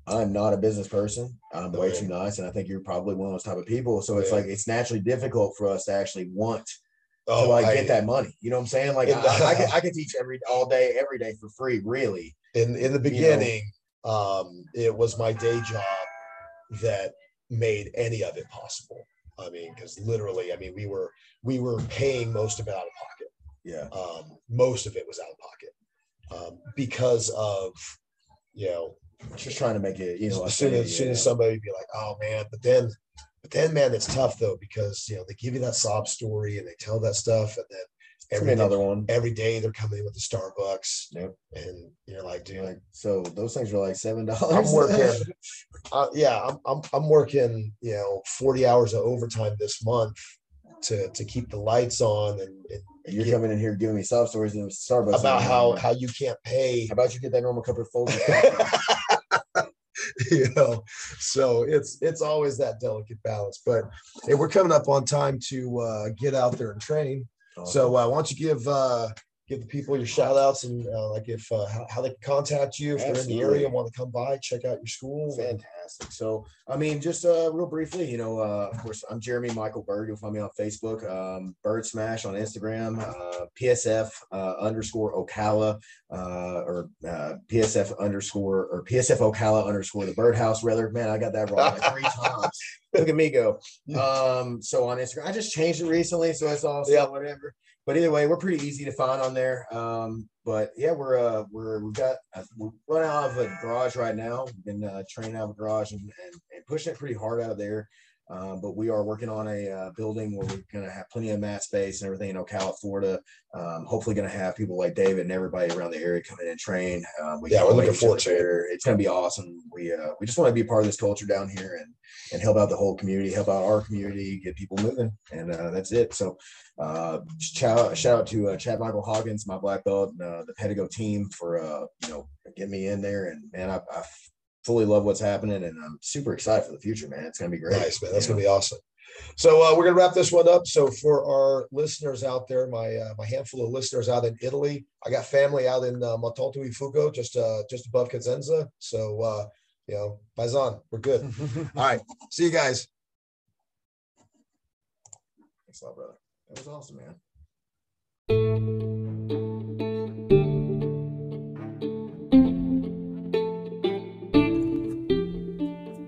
[SPEAKER 2] I'm not a business person. I'm way too nice, and I think you're probably one of those type of people. So it's
[SPEAKER 1] Yeah.
[SPEAKER 2] like it's naturally difficult for us to actually want
[SPEAKER 1] oh,
[SPEAKER 2] to like
[SPEAKER 1] I-
[SPEAKER 2] get that money. You know what I'm saying? Like
[SPEAKER 1] And-
[SPEAKER 2] I, I, can, I [LAUGHS] can teach every all day, every day for free. Really?
[SPEAKER 1] In in the
[SPEAKER 2] know.
[SPEAKER 1] beginning um it was my day job that made any of it possible i mean because literally i mean we were we were paying most of it out of pocket
[SPEAKER 2] Yeah.
[SPEAKER 1] um, most of it was out of pocket um, because of you know
[SPEAKER 2] Just trying to make it. You know.
[SPEAKER 1] as soon as, as soon as somebody would be like oh man but then but then man it's tough though because you know they give you that sob story and they tell that stuff and then
[SPEAKER 2] every another one.
[SPEAKER 1] every day they're coming in with the starbucks
[SPEAKER 2] Yep.
[SPEAKER 1] and you're like dude
[SPEAKER 2] like so those things are like seven dollars.
[SPEAKER 1] I'm working. [LAUGHS] Uh, yeah, I'm, I'm I'm working. You know, 40 hours of overtime this month to to keep the lights on and, and
[SPEAKER 2] You're
[SPEAKER 1] get-
[SPEAKER 2] coming in here giving me sob stories in Starbucks
[SPEAKER 1] about how how you can't pay.
[SPEAKER 2] How about you get that normal cup of Folgers? [LAUGHS] [LAUGHS]
[SPEAKER 1] you know, so it's it's always that delicate balance. But hey, we're coming up on time to uh, get out there and train. So uh, why don't you give uh, give the people your shout outs and uh, like if uh, how, how they can contact you if they're in the area and want to come by, check out your school.
[SPEAKER 2] Fantastic. So, I mean, just uh, real briefly, you know, uh, of course, I'm Jeremy Michael Bird. You'll find me on Facebook, um, Bird Smash on Instagram, uh, PSF uh, underscore Ocala, uh, or uh, PSF underscore or PSF Ocala underscore the Birdhouse. Rather, man, I got that wrong like three [LAUGHS] times. Look at me go. [LAUGHS] Um, so on Instagram, I just changed it recently, so it's all
[SPEAKER 1] Yeah.
[SPEAKER 2] whatever. But either way, we're pretty easy to find on there. Um, but yeah, we're uh, we're we've got uh, we're running out of a garage right now. We've been uh, training out of a garage and, and, and pushing it pretty hard out of there. Um, but we are working on a uh, building where we're going to have plenty of mat space and everything in Ocala, Florida. Um, hopefully, going to have people like David and everybody around the area come in and train. Um, we
[SPEAKER 1] Yeah, we're looking forward to it.
[SPEAKER 2] It's going to be awesome. We uh, we just want to be part of this culture down here and and help out the whole community, help out our community, get people moving, and uh, that's it. So, uh, shout, shout out to uh, Chad Michael Hoggins, my black belt, and uh, the Pedigo team for uh, you know getting me in there. And man, I, I fully love what's happening, and I'm super excited for the future, man. It's gonna be great.
[SPEAKER 1] Nice, man. That's gonna be awesome. So uh, we're gonna wrap this one up. So for our listeners out there, my uh, my handful of listeners out in Italy, I got family out in uh, Montalto Uffugo, just uh, just above Cosenza. So uh, you know, Paisan, we're good. [LAUGHS] All right, see you guys.
[SPEAKER 2] Thanks a lot, brother. That was awesome, man.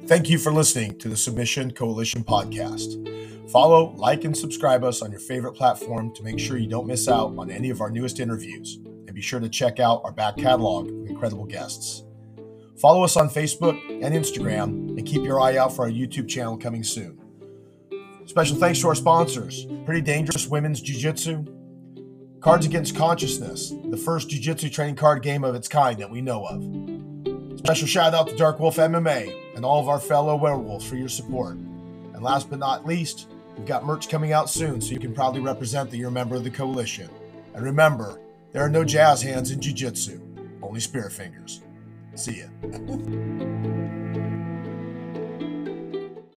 [SPEAKER 1] Thank you for listening to the Submission Coalition podcast. Follow, like, and subscribe us on your favorite platform to make sure you don't miss out on any of our newest interviews. And be sure to check out our back catalog of incredible guests. Follow us on Facebook and Instagram, and keep your eye out for our YouTube channel coming soon. Special thanks to our sponsors Pretty Dangerous Women's Jiu Jitsu, Cards Against Consciousness, the first jiu jitsu training card game of its kind that we know of. Special shout out to Dark Wolf MMA and all of our fellow werewolves for your support. And last but not least, we've got merch coming out soon so you can proudly represent that you're a member of the coalition. And remember, there are no jazz hands in jiu jitsu, only spirit fingers. See ya. [LAUGHS]